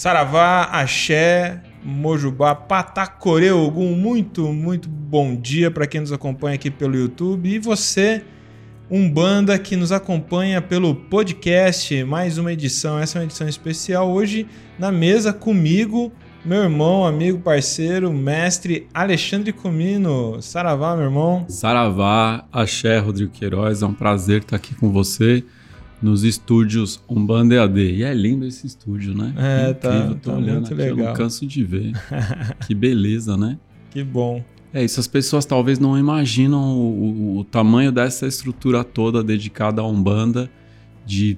Saravá, Axé, Mojubá, Patacorê, Ogum, muito, muito bom dia para quem nos acompanha aqui pelo YouTube. E você, Umbanda, que nos acompanha pelo podcast, mais uma edição. Essa é uma edição especial. Hoje, na mesa comigo, meu irmão, amigo, parceiro, mestre Alexandre Comino. Saravá, meu irmão. Saravá, Axé, Rodrigo Queiroz. É um prazer estar aqui com você nos estúdios Umbanda EAD. E é lindo esse estúdio, né? É, tá, Incrível. Tô tá olhando muito aqui, legal. eu não canso de ver. que beleza, né? Que bom. É isso, as pessoas talvez não imaginam o, o- o tamanho dessa estrutura toda dedicada à Umbanda de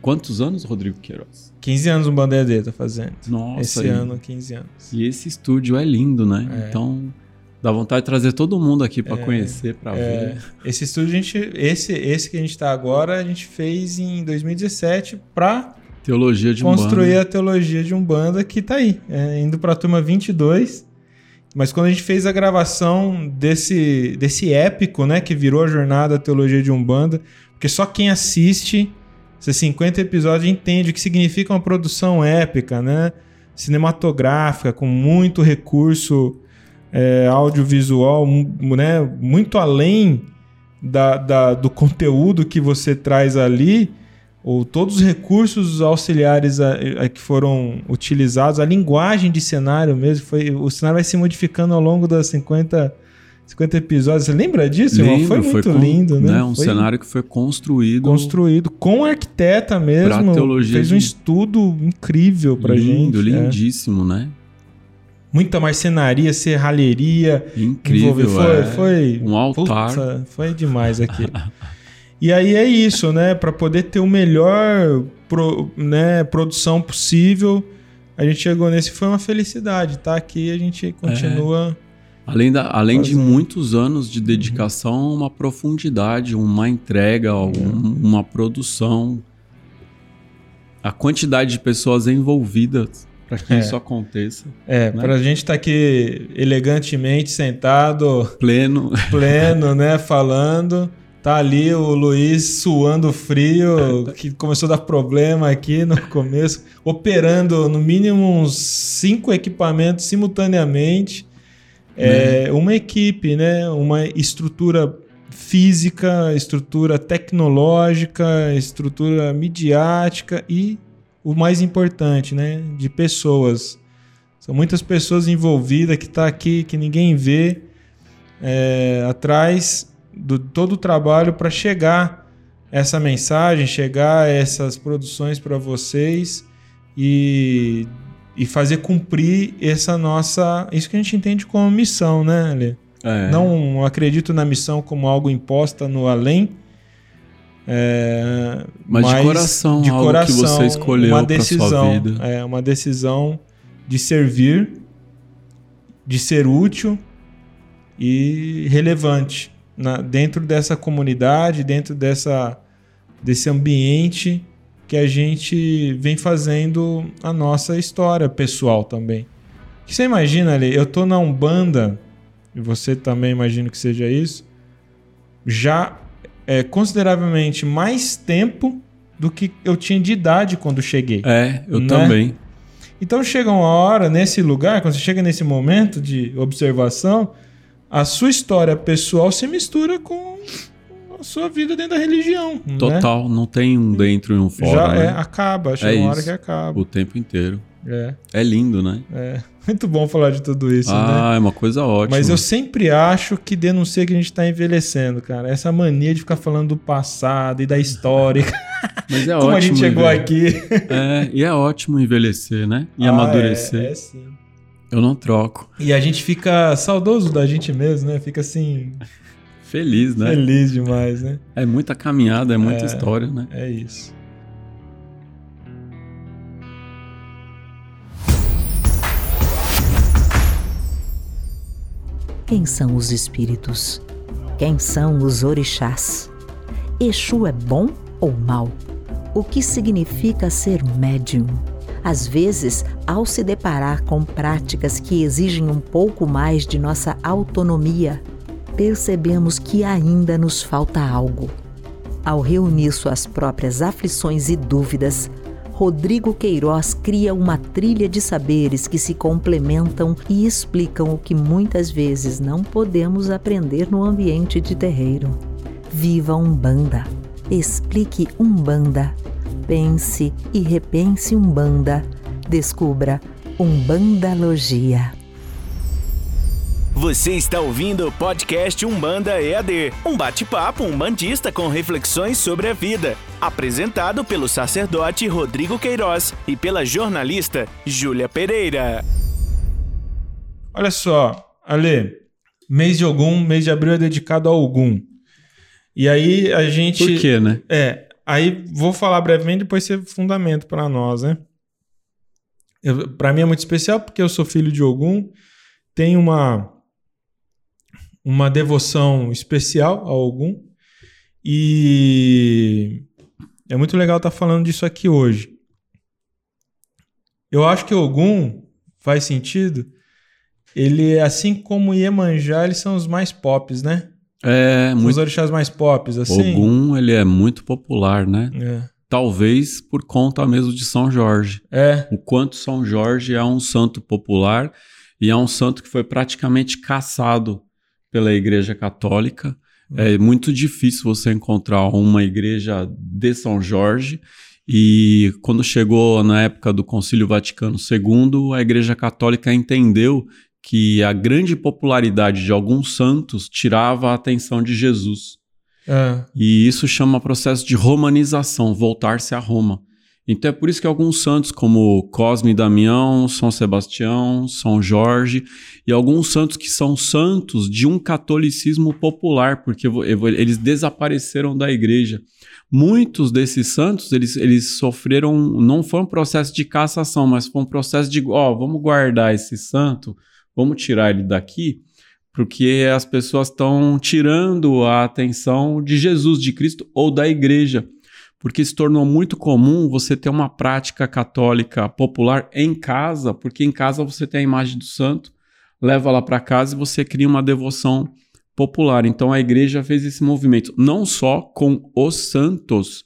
quantos anos, Rodrigo Queiroz? 15 anos o Bandeira tá fazendo. Nossa, Esse e- ano, 15 anos. E esse estúdio é lindo, né? É. Então dá vontade de trazer todo mundo aqui para É, conhecer, para É, ver. esse estúdio, a gente, esse, esse que a gente tá agora, a gente fez em 2017 para Teologia de construir Umbanda. a teologia de Umbanda que tá aí, é, indo para a turma 22. Mas quando a gente fez a gravação desse, desse épico, né, que virou a jornada da teologia de Umbanda, porque só quem assiste esses 50 episódios entende o que significa uma produção épica, né, cinematográfica, com muito recurso é, audiovisual, né, muito além da, da- do conteúdo que você traz ali, ou todos os recursos auxiliares a- a que foram utilizados, a linguagem de cenário mesmo, foi, o cenário vai se modificando ao longo das 50, 50 episódios. Você lembra disso, irmão? Foi muito com- lindo, né? Um Foi cenário que foi construído. construído com arquiteta mesmo. Pra teologia fez um de- estudo incrível pra lindo, gente. é. lindíssimo, né? Muita marcenaria, serralheria, Incrível. Foi, é. foi, Um altar. Puta, foi demais aqui. e aí é isso, né? Para poder ter o melhor pro- né, produção possível, a gente chegou nesse. Foi uma felicidade, tá? Aqui a gente continua. Além, da, além de muitos anos de dedicação, uma profundidade, uma entrega, um- uma produção. A quantidade de pessoas envolvidas para que É. isso aconteça. É, Né? pra gente estar aqui elegantemente sentado, Pleno. pleno, né? Falando. Tá ali o Luiz suando frio, que começou a dar problema aqui no começo, operando no mínimo uns cinco equipamentos simultaneamente. É, uma equipe, né? Uma estrutura física, estrutura tecnológica, estrutura midiática e o mais importante, né? De pessoas. São muitas pessoas envolvidas que tá aqui, que ninguém vê é, atrás do todo o trabalho para chegar essa mensagem, chegar essas produções para vocês e, e fazer cumprir essa nossa. Isso que a gente entende como missão, né, Ale? É. Não acredito na missão como algo imposta no além. É, Mas de coração, algo que você escolheu uma pra sua decisão, vida. É uma decisão de servir, de ser útil e relevante na- dentro dessa comunidade, dentro dessa, desse ambiente que a gente vem fazendo a nossa história pessoal também. Que você imagina ali, eu tô na Umbanda, e você também imagino que seja isso, já é consideravelmente mais tempo do que eu tinha de idade quando cheguei. É, eu Né? também. Então chega uma hora nesse lugar, quando você chega nesse momento de observação, a sua história pessoal se mistura com a sua vida dentro da religião. né? Total, não tem um dentro e um fora. Já né? é, acaba, chega É uma hora isso. que acaba. O tempo inteiro. É, É lindo, né? é. Muito bom falar de tudo isso, né? ah, é uma coisa ótima. Mas eu sempre acho que denuncia que a gente está envelhecendo, cara. Essa mania de ficar falando do passado e da história. Mas é Como ótimo. a gente chegou envelhe- aqui. É, e é ótimo envelhecer, né? E Ah, amadurecer. É, é sim. Eu não troco. E a gente fica saudoso da gente mesmo, né? Fica assim, Feliz, né? feliz demais, né? É muita caminhada, é muita É. história, né? É isso. Quem são os espíritos? Quem são os orixás? Exu é bom ou mal? O que significa ser médium? Às vezes, ao se deparar com práticas que exigem um pouco mais de nossa autonomia, percebemos que ainda nos falta algo. Ao reunir suas próprias aflições e dúvidas, Rodrigo Queiroz cria uma trilha de saberes que se complementam e explicam o que muitas vezes não podemos aprender no ambiente de terreiro. Viva Umbanda! Explique Umbanda. Pense e repense Umbanda. Descubra Umbandalogia. Você está ouvindo o podcast Umbanda EAD, um bate-papo umbandista com reflexões sobre a vida, apresentado pelo sacerdote Rodrigo Queiroz e pela jornalista Júlia Pereira. Olha só, Ale, mês de Ogum, mês de abril é dedicado ao Ogum. E aí a gente. Por quê, né? É, aí vou falar brevemente, depois ser fundamento para nós, né? Para mim é muito especial porque eu sou filho de Ogum, tenho uma uma devoção especial a Ogum e é muito legal estar tá falando disso aqui hoje. Eu acho que Ogum faz sentido. Ele, assim como Iemanjá, eles são os mais pops, né? É, muito... Os orixás mais pops, assim. Ogum, ele é muito popular, né? É. Talvez por conta mesmo de São Jorge. É. O quanto São Jorge é um santo popular e é um santo que foi praticamente caçado pela Igreja Católica. É muito difícil você encontrar uma igreja de São Jorge. E quando chegou na época do Concílio Vaticano II, a Igreja Católica entendeu que a grande popularidade de alguns santos tirava a atenção de Jesus. É. E isso chama processo de romanização, voltar-se a Roma. Então é por isso que alguns santos, como Cosme e Damião, São Sebastião, São Jorge, e alguns santos que são santos de um catolicismo popular, porque eles desapareceram da igreja. Muitos desses santos, eles, eles sofreram, não foi um processo de cassação, mas foi um processo de, ó, oh, vamos guardar esse santo, vamos tirar ele daqui, porque as pessoas estão tirando a atenção de Jesus, de Cristo ou da igreja porque se tornou muito comum você ter uma prática católica popular em casa, porque em casa você tem a imagem do santo, leva lá para casa e você cria uma devoção popular. Então a igreja fez esse movimento não só com os santos,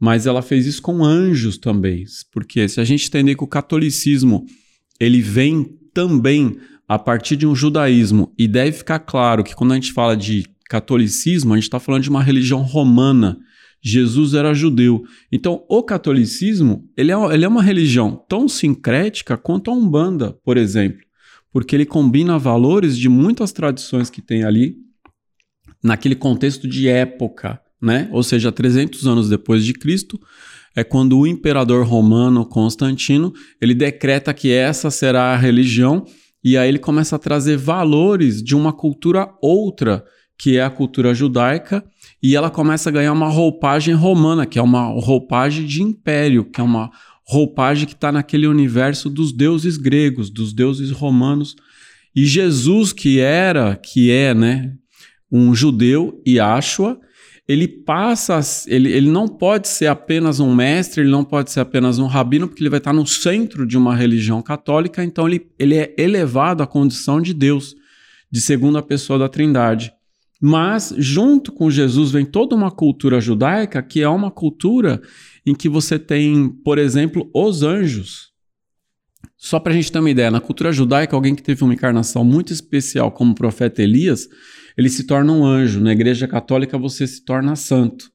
mas ela fez isso com anjos também, porque se a gente entender que o catolicismo ele vem também a partir de um judaísmo e deve ficar claro que quando a gente fala de catolicismo a gente está falando de uma religião romana Jesus era judeu. Então, o catolicismo ele é, ele é uma religião tão sincrética quanto a Umbanda, por exemplo, porque ele combina valores de muitas tradições que tem ali naquele contexto de época, né? Ou seja, 300 anos depois de Cristo, é quando o imperador romano Constantino, ele decreta que essa será a religião e aí ele começa a trazer valores de uma cultura outra, que é a cultura judaica, e ela começa a ganhar uma roupagem romana, que é uma roupagem de império, que é uma roupagem que está naquele universo dos deuses gregos, dos deuses romanos. E Jesus, que era, que é, né, um judeu, Yahshua, ele passa, ele, ele não pode ser apenas um mestre, ele não pode ser apenas um rabino, porque ele vai estar no centro de uma religião católica, então ele, ele é elevado à condição de Deus, de segunda pessoa da Trindade. Mas, junto com Jesus, vem toda uma cultura judaica que é uma cultura em que você tem, por exemplo, os anjos. Só para a gente ter uma ideia, na cultura judaica, alguém que teve uma encarnação muito especial, como o profeta Elias, ele se torna um anjo. Na igreja católica, você se torna santo.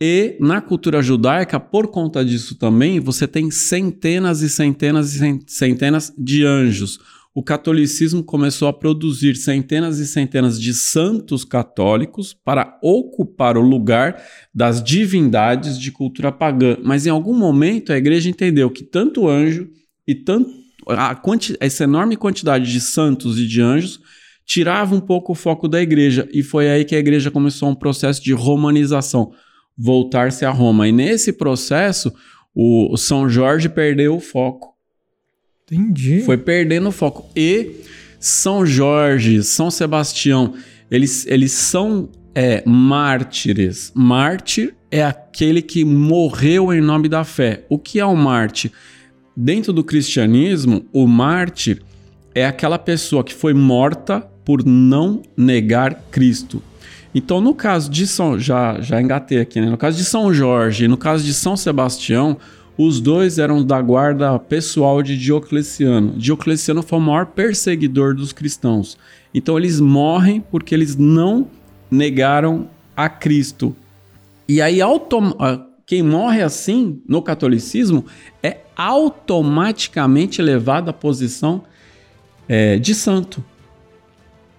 E na cultura judaica, por conta disso também, você tem centenas e centenas e centenas de anjos o catolicismo começou a produzir centenas e centenas de santos católicos para ocupar o lugar das divindades de cultura pagã. Mas em algum momento a igreja entendeu que tanto anjo e tanto a essa enorme quantidade de santos e de anjos tirava um pouco o foco da igreja e foi aí que a igreja começou um processo de romanização, voltar-se a Roma. E nesse processo o São Jorge perdeu o foco Entendi. Foi perdendo o foco. E São Jorge, São Sebastião, eles, eles são é, mártires. Mártir é aquele que morreu em nome da fé. O que é um mártir? Dentro do cristianismo, o mártir é aquela pessoa que foi morta por não negar Cristo. Então, no caso de São, já já engatei aqui, né? No caso de São Jorge, no caso de São Sebastião, Os dois eram da guarda pessoal de Diocleciano. Diocleciano foi o maior perseguidor dos cristãos. Então eles morrem porque eles não negaram a Cristo. E aí, quem morre assim no catolicismo é automaticamente levado à posição é, de santo.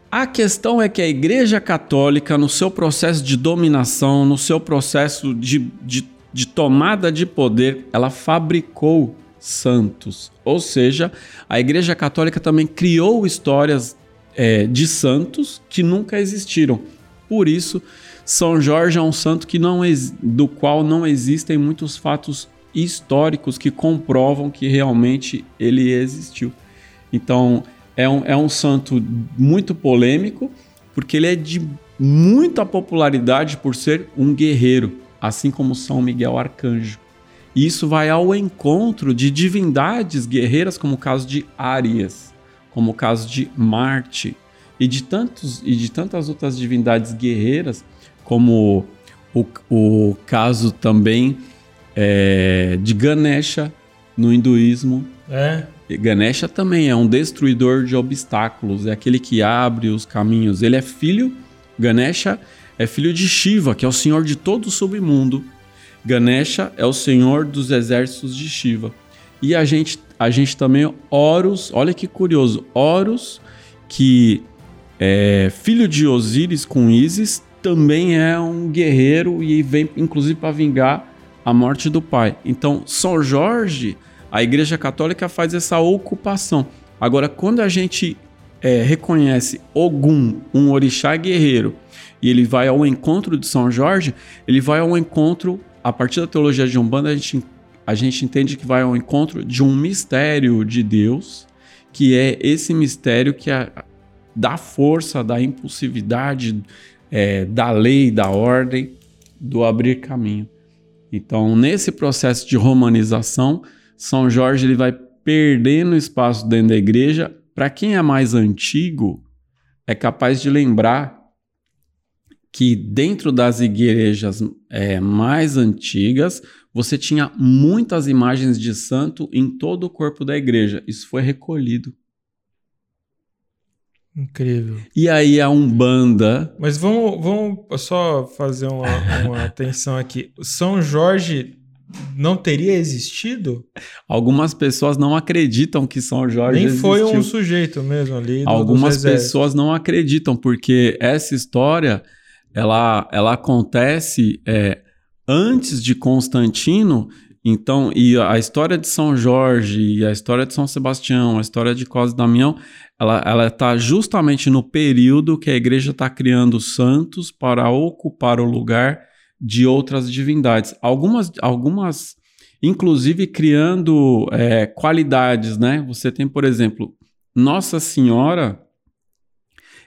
A questão é que a Igreja Católica, no seu processo de dominação, no seu processo de, de, de tomada de poder, ela fabricou santos. Ou seja, a Igreja Católica também criou histórias é, de santos que nunca existiram. Por isso, São Jorge é um santo que não do qual não existem muitos fatos históricos que comprovam que realmente ele existiu. Então, é um, é um santo muito polêmico, porque ele é de muita popularidade por ser um guerreiro, assim como São Miguel Arcanjo. E isso vai ao encontro de divindades guerreiras, como o caso de Áries, como o caso de Marte, e de, tantos, e de tantas outras divindades guerreiras, como o, o caso também é, de Ganesha no hinduísmo. É. Ganesha também é um destruidor de obstáculos, é aquele que abre os caminhos. Ele é filho, Ganesha é filho de Shiva, que é o senhor de todo o submundo. Ganesha é o senhor dos exércitos de Shiva. E a gente, a gente também, Horus, olha que curioso, Horus, que é filho de Osíris com Isis, também é um guerreiro e vem inclusive para vingar a morte do pai. Então, São Jorge a Igreja Católica faz essa ocupação. Agora, quando a gente é, reconhece Ogum, um orixá guerreiro, e ele vai ao encontro de São Jorge, ele vai ao encontro, a partir da teologia de Umbanda, a gente, a gente entende que vai ao encontro de um mistério de Deus, que é esse mistério que é da força, da impulsividade, é, da lei, da ordem, do abrir caminho. Então, nesse processo de romanização, são Jorge ele vai perdendo espaço dentro da igreja. Para quem é mais antigo, é capaz de lembrar que dentro das igrejas é, mais antigas, você tinha muitas imagens de santo em todo o corpo da igreja. Isso foi recolhido. Incrível. E aí a Umbanda. Mas vamos, vamos só fazer uma, uma atenção aqui. São Jorge não teria existido? Algumas pessoas não acreditam que São Jorge Nem existiu. foi um sujeito mesmo ali. Algumas pessoas não acreditam porque essa história ela, ela acontece é, antes de Constantino. Então, e a história de São Jorge, e a história de São Sebastião, a história de Cosme Damião, ela está justamente no período que a igreja está criando santos para ocupar o lugar de outras divindades. Algumas, algumas inclusive criando é, qualidades, né? Você tem, por exemplo, Nossa Senhora,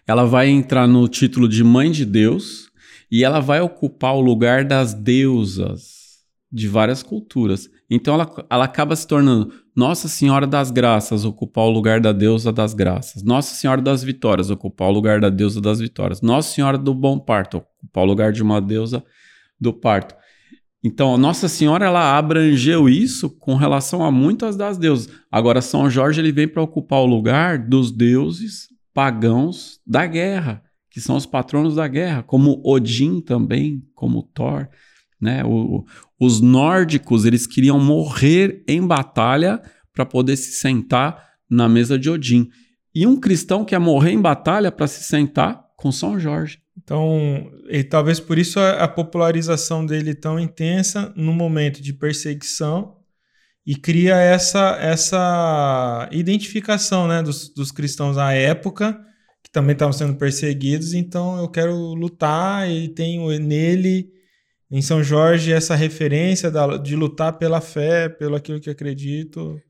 ela vai entrar no título de Mãe de Deus e ela vai ocupar o lugar das deusas de várias culturas. Então ela, ela acaba se tornando Nossa Senhora das Graças, ocupar o lugar da deusa das graças. Nossa Senhora das Vitórias, ocupar o lugar da deusa das vitórias. Nossa Senhora do Bom Parto, ocupar o lugar de uma deusa do parto. Então, Nossa Senhora ela abrangeu isso com relação a muitas das deusas. Agora, São Jorge ele vem para ocupar o lugar dos deuses pagãos da guerra, que são os patronos da guerra, como Odin também, como Thor. Né? O, os nórdicos eles queriam morrer em batalha para poder se sentar na mesa de Odin. E um cristão quer morrer em batalha para se sentar com São Jorge. Então, e talvez por isso a, a, popularização dele tão intensa no momento de perseguição e cria essa, essa identificação né, dos, dos cristãos à época, que também estavam sendo perseguidos, então eu quero lutar e tenho nele, em São Jorge, essa referência da, de lutar pela fé, pelo aquilo que acredito.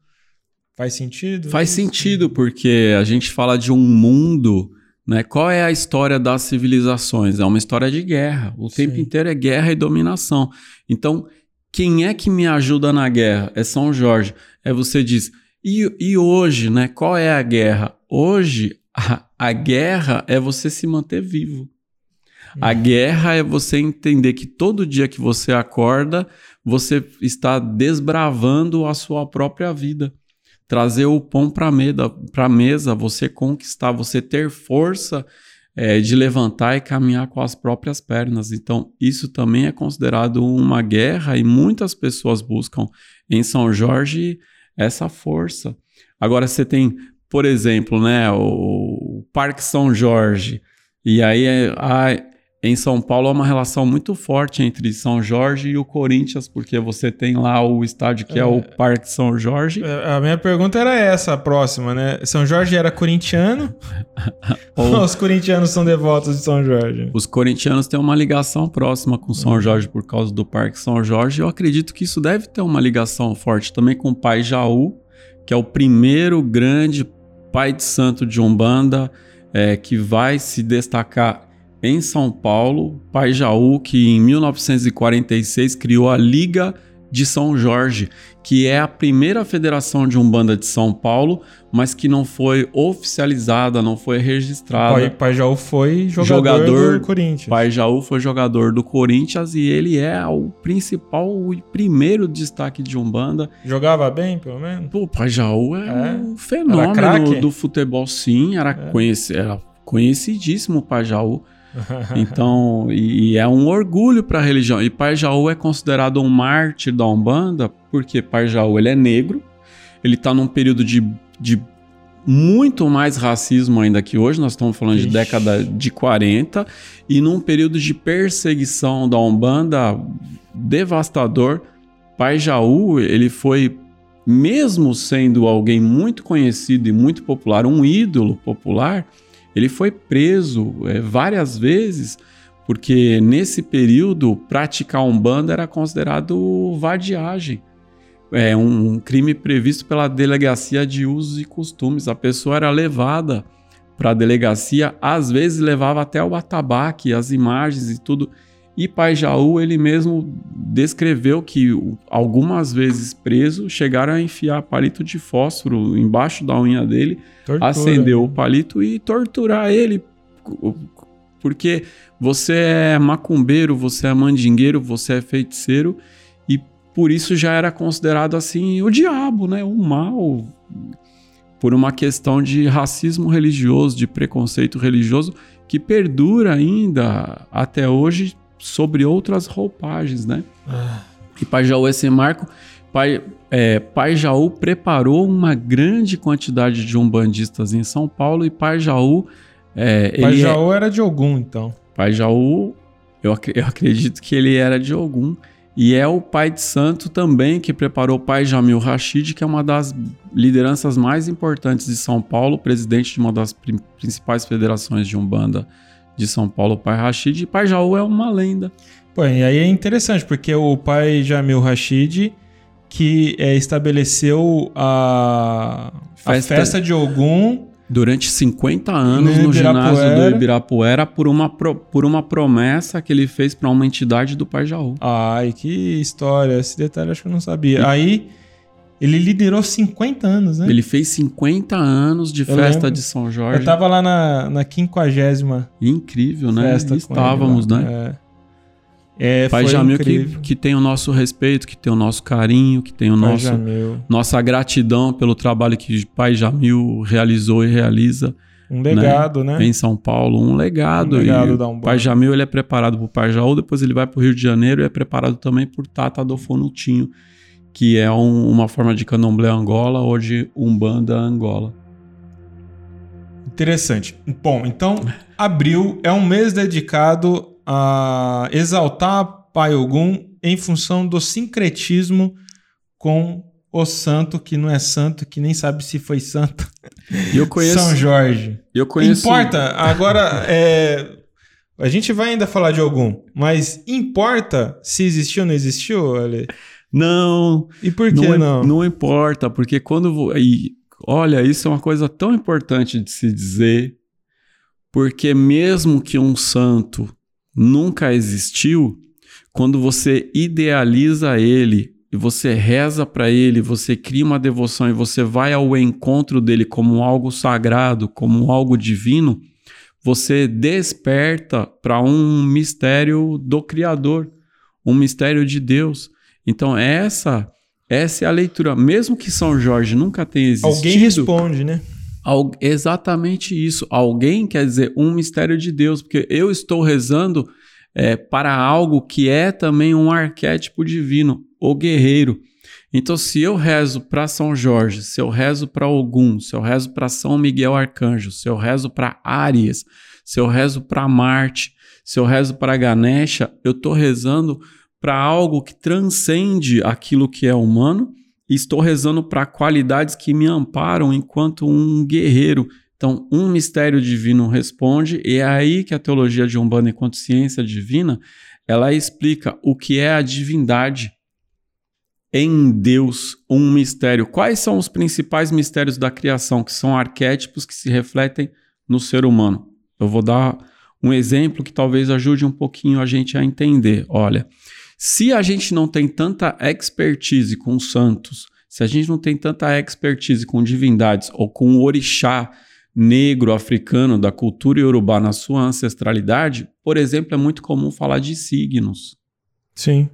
Faz sentido? Faz sentido, porque a gente fala de um mundo né? Qual é a história das civilizações? É uma história de guerra. O Sim. tempo inteiro é guerra e dominação. Então, quem é que me ajuda na guerra? É São Jorge. É você diz, e, e hoje, né? Qual é a guerra? Hoje, a, a guerra é você se manter vivo. A guerra é você entender que todo dia que você acorda, você está desbravando a sua própria vida. Trazer o pão para a mesa, você conquistar, você ter força é, de levantar e caminhar com as próprias pernas. Então, isso também é considerado uma guerra e muitas pessoas buscam em São Jorge essa força. Agora, você tem, por exemplo, né, o Parque São Jorge, e aí é, em São Paulo há uma relação muito forte entre São Jorge e o Corinthians, porque você tem lá o estádio que é, é o Parque São Jorge. É, a minha pergunta era essa, a próxima, né? São Jorge era corintiano? ou os corintianos são devotos de São Jorge? Os corintianos têm uma ligação próxima com São uhum. Jorge por causa do Parque São Jorge. Eu acredito que isso deve ter uma ligação forte também com o pai Jaú, que é o primeiro grande pai de santo de Umbanda, é, que vai se destacar em São Paulo, Pai Jaú, que em 1946 criou a Liga de São Jorge, que é a primeira federação de Umbanda de São Paulo, mas que não foi oficializada, não foi registrada. Pai, Pai Jaú foi jogador, jogador, do Corinthians. Pai Jaú foi jogador do Corinthians e ele é o principal, o primeiro destaque de Umbanda. Jogava bem, pelo menos? Pô, Pai Jaú é, é. um fenômeno do futebol, sim, era, é. era conhecidíssimo o Pai Jaú. Então, e, e, é um orgulho para a religião. E Pai Jaú é considerado um mártir da Umbanda, porque Pai Jaú ele é negro, ele está num período de, de muito mais racismo ainda que hoje, nós estamos falando Ixi. de década de 40, e num período de perseguição da Umbanda devastador. Pai Jaú, ele foi, mesmo sendo alguém muito conhecido e muito popular, um ídolo popular, ele foi preso é, várias vezes porque nesse período praticar umbanda era considerado vadiagem. É um crime previsto pela delegacia de usos e costumes. A pessoa era levada para a delegacia, às vezes levava até o atabaque, as imagens e tudo. E Pai Jaú, ele mesmo descreveu que algumas vezes preso, chegaram a enfiar palito de fósforo embaixo da unha dele, Tortura. acender o palito e torturar ele. Porque você é macumbeiro, você é mandingueiro, você é feiticeiro e por isso já era considerado assim o diabo, né? O mal. Por uma questão de racismo religioso, de preconceito religioso que perdura ainda até hoje sobre outras roupagens, né? Ah. E Pai Jaú esse marco, Pai, é, Pai Jaú preparou uma grande quantidade de umbandistas em São Paulo e Pai Jaú... É, Pai é Jaú é, era de Ogum, então. Pai Jaú, eu, eu acredito que ele era de Ogum. E é o pai de santo também que preparou o pai Jamil Rashid, que é uma das lideranças mais importantes de São Paulo, presidente de uma das principais federações de Umbanda de São Paulo, o pai Rashid, e pai Jaú é uma lenda. Pô, e aí é interessante, porque o pai Jamil Rashid, que é, estabeleceu a festa, a festa de Ogum durante 50 anos no, no ginásio do Ibirapuera por uma, pro, por uma promessa que ele fez para uma entidade do Pai Jaú. Ai, que história. Esse detalhe acho que eu não sabia. E... Aí ele liderou 50 anos, né? Ele fez 50 anos de eu festa lembro. de São Jorge. Eu tava lá na, na 50 Incrível, né? Festa Estávamos, né? É. é Pai Jamil que, que tem o nosso respeito, que tem o nosso carinho, que tem o Pai nosso Jamil. nossa gratidão pelo trabalho que Pai Jamil realizou e realiza. Um legado, né? né? Em São Paulo, um legado. Um legado e um Pai Jamil ele é preparado por Pai Jaú, depois ele vai para o Rio de Janeiro e é preparado também por Tata Adofonutinho que é um, uma forma de candomblé Angola ou de Umbanda Angola. Interessante. Bom, então, abril é um mês dedicado a exaltar Pai Ogum em função do sincretismo com o santo que não é santo, que nem sabe se foi santo. Eu conheço, São Jorge. Eu conheço. Importa. Agora, é, a gente vai ainda falar de algum, mas importa se existiu ou não existiu, Ale? Não. E por que não? Não, não importa, porque quando. E, olha, isso é uma coisa tão importante de se dizer, porque mesmo que um santo nunca existiu, quando você idealiza ele e você reza para ele, você cria uma devoção e você vai ao encontro dele como algo sagrado, como algo divino, você desperta para um mistério do Criador, um mistério de Deus. Então, essa essa é a leitura. Mesmo que São Jorge nunca tenha existido. Alguém responde, né? exatamente isso. Alguém quer dizer um mistério de Deus, porque eu estou rezando é, para algo que é também um arquétipo divino, o guerreiro. Então, se eu rezo para São Jorge, se eu rezo para Ogum, se eu rezo para São Miguel Arcanjo, se eu rezo para Áries, se eu rezo para Marte, se eu rezo para Ganesha, eu estou rezando para algo que transcende aquilo que é humano e estou rezando para qualidades que me amparam enquanto um guerreiro. Então, um mistério divino responde, e é aí que a teologia de Umbanda, enquanto ciência divina, ela explica o que é a divindade em Deus, um mistério. Quais são os principais mistérios da criação, que são arquétipos que se refletem no ser humano? Eu vou dar um exemplo que talvez ajude um pouquinho a gente a entender. Olha, se a gente não tem tanta expertise com santos, se a gente não tem tanta expertise com divindades ou com o orixá negro africano da cultura iorubá na sua ancestralidade, por exemplo, é muito comum falar de signos. Sim.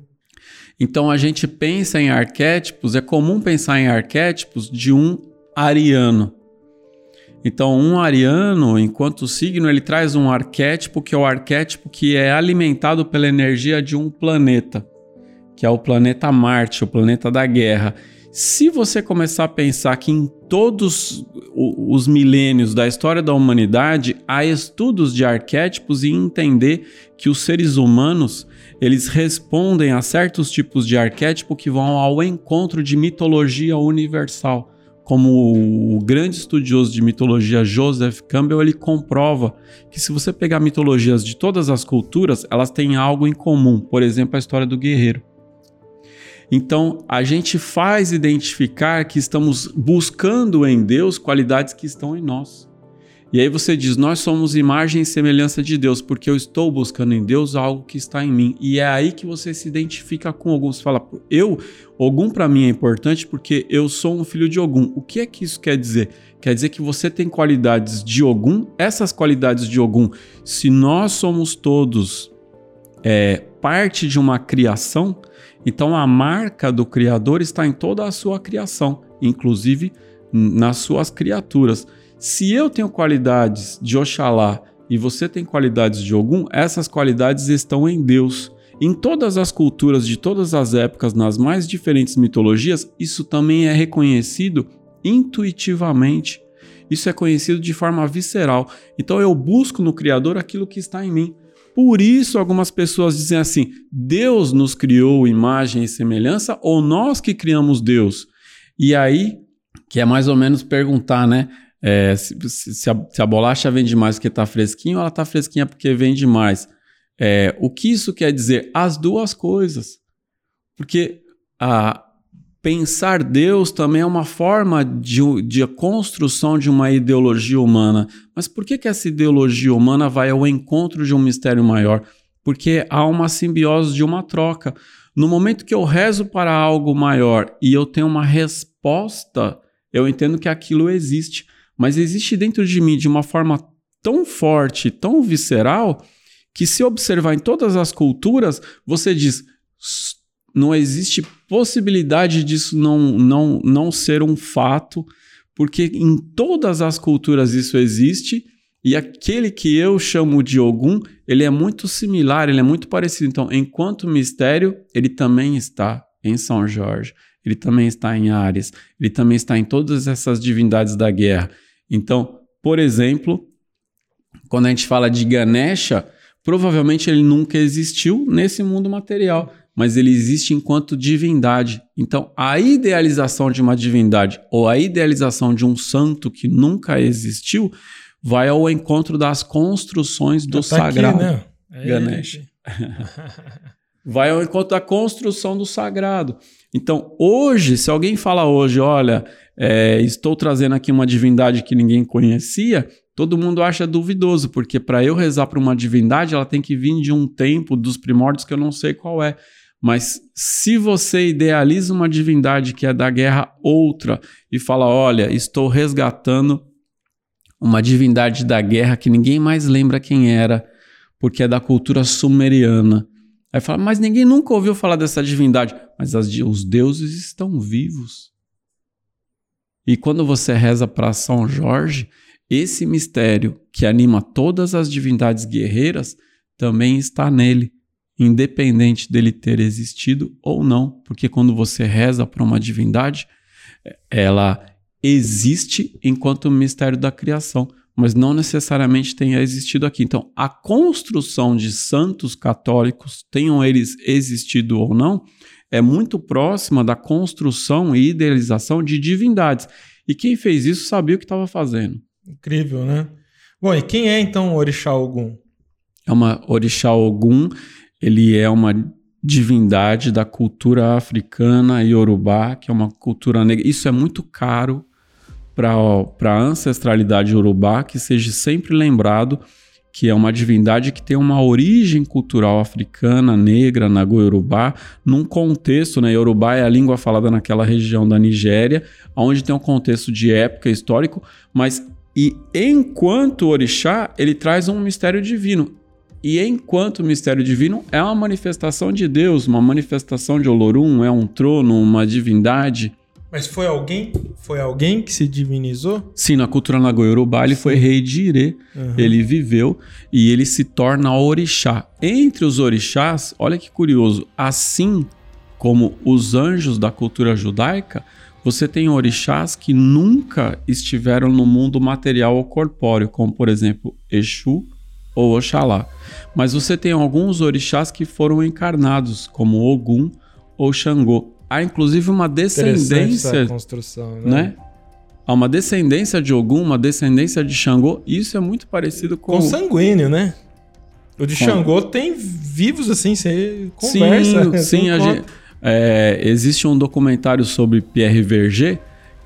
Então a gente pensa em arquétipos, é comum pensar em arquétipos de um ariano. Então, um ariano, enquanto signo, ele traz um arquétipo que é o arquétipo que é alimentado pela energia de um planeta, que é o planeta Marte, o planeta da guerra. Se você começar a pensar que em todos os milênios da história da humanidade há estudos de arquétipos e entender que os seres humanos eles respondem a certos tipos de arquétipo que vão ao encontro de mitologia universal como o grande estudioso de mitologia Joseph Campbell, ele comprova que se você pegar mitologias de todas as culturas, elas têm algo em comum. Por exemplo, a história do guerreiro. Então, a gente faz identificar que estamos buscando em Deus qualidades que estão em nós. E aí você diz: Nós somos imagem e semelhança de Deus, porque eu estou buscando em Deus algo que está em mim. E é aí que você se identifica com. Você fala: Eu, Ogum para mim é importante porque eu sou um filho de Ogum. O que é que isso quer dizer? Quer dizer que você tem qualidades de Ogum. Essas qualidades de Ogum, se nós somos todos é, parte de uma criação, então a marca do Criador está em toda a sua criação, inclusive nas suas criaturas. Se eu tenho qualidades de Oxalá e você tem qualidades de Ogum, essas qualidades estão em Deus. Em todas as culturas de todas as épocas, nas mais diferentes mitologias, isso também é reconhecido intuitivamente. Isso é conhecido de forma visceral. Então eu busco no Criador aquilo que está em mim. Por isso, algumas pessoas dizem assim: Deus nos criou imagem e semelhança ou nós que criamos Deus? E aí, que é mais ou menos perguntar, né? É, se, se, a, se, a, bolacha vende mais porque está fresquinho, ou ela está fresquinha porque vende mais. É, o que isso quer dizer? As duas coisas. Porque a, pensar Deus também é uma forma de, de construção de uma ideologia humana. Mas por que, que essa ideologia humana vai ao encontro de um mistério maior? Porque há uma simbiose de uma troca. No momento que eu rezo para algo maior e eu tenho uma resposta, eu entendo que aquilo existe mas existe dentro de mim de uma forma tão forte, tão visceral, que se observar em todas as culturas, você diz: não existe possibilidade disso não, não, não ser um fato, porque em todas as culturas isso existe. E aquele que eu chamo de Ogum, ele é muito similar, ele é muito parecido. Então, enquanto mistério, ele também está em São Jorge, ele também está em Ares, ele também está em todas essas divindades da guerra. Então, por exemplo, quando a gente fala de Ganesha, provavelmente ele nunca existiu nesse mundo material, mas ele existe enquanto divindade. Então, a idealização de uma divindade ou a idealização de um santo que nunca existiu vai ao encontro das construções do tá sagrado. Aqui, né? É Ganesha. vai ao encontro da construção do sagrado. Então, hoje, se alguém fala hoje, olha, é, estou trazendo aqui uma divindade que ninguém conhecia, todo mundo acha duvidoso, porque para eu rezar para uma divindade, ela tem que vir de um tempo dos primórdios que eu não sei qual é. Mas se você idealiza uma divindade que é da guerra outra e fala, olha, estou resgatando uma divindade da guerra que ninguém mais lembra quem era, porque é da cultura sumeriana. Aí fala, mas ninguém nunca ouviu falar dessa divindade. Mas as, os deuses estão vivos. E quando você reza para São Jorge, esse mistério que anima todas as divindades guerreiras também está nele, independente dele ter existido ou não, porque quando você reza para uma divindade, ela existe enquanto mistério da criação, mas não necessariamente tenha existido aqui. Então, a construção de santos católicos, tenham eles existido ou não, é muito próxima da construção e idealização de divindades. E quem fez isso sabia o que estava fazendo. Incrível, né? Bom, e quem é então o Orixá Ogum? É uma Orixá Ogum, ele é uma divindade da cultura africana e urubá, que é uma cultura negra. Isso é muito caro para a ancestralidade urubá, que seja sempre lembrado que é uma divindade que tem uma origem cultural africana, negra, na Urubá, num contexto, né? Yorubá é a língua falada naquela região da Nigéria, onde tem um contexto de época histórico, mas e enquanto orixá, ele traz um mistério divino. E enquanto mistério divino é uma manifestação de Deus, uma manifestação de Olorum, é um trono, uma divindade. Mas foi alguém, foi alguém que se divinizou? Sim, na cultura Nagoyorubá ele foi rei de Irê, uhum. ele viveu e ele se torna orixá. Entre os orixás, olha que curioso, assim como os anjos da cultura judaica, você tem orixás que nunca estiveram no mundo material ou corpóreo, como por exemplo Exu ou Oxalá. Mas você tem alguns orixás que foram encarnados, como Ogum ou Xangô há inclusive uma descendência. construção, né? né? Há uma descendência de Ogum, uma descendência de Xangô. Isso é muito parecido com. Com sanguíneo, né? O de com... Xangô tem vivos assim, você conversa. Sim, sim a gente, é, existe um documentário sobre Pierre Verger,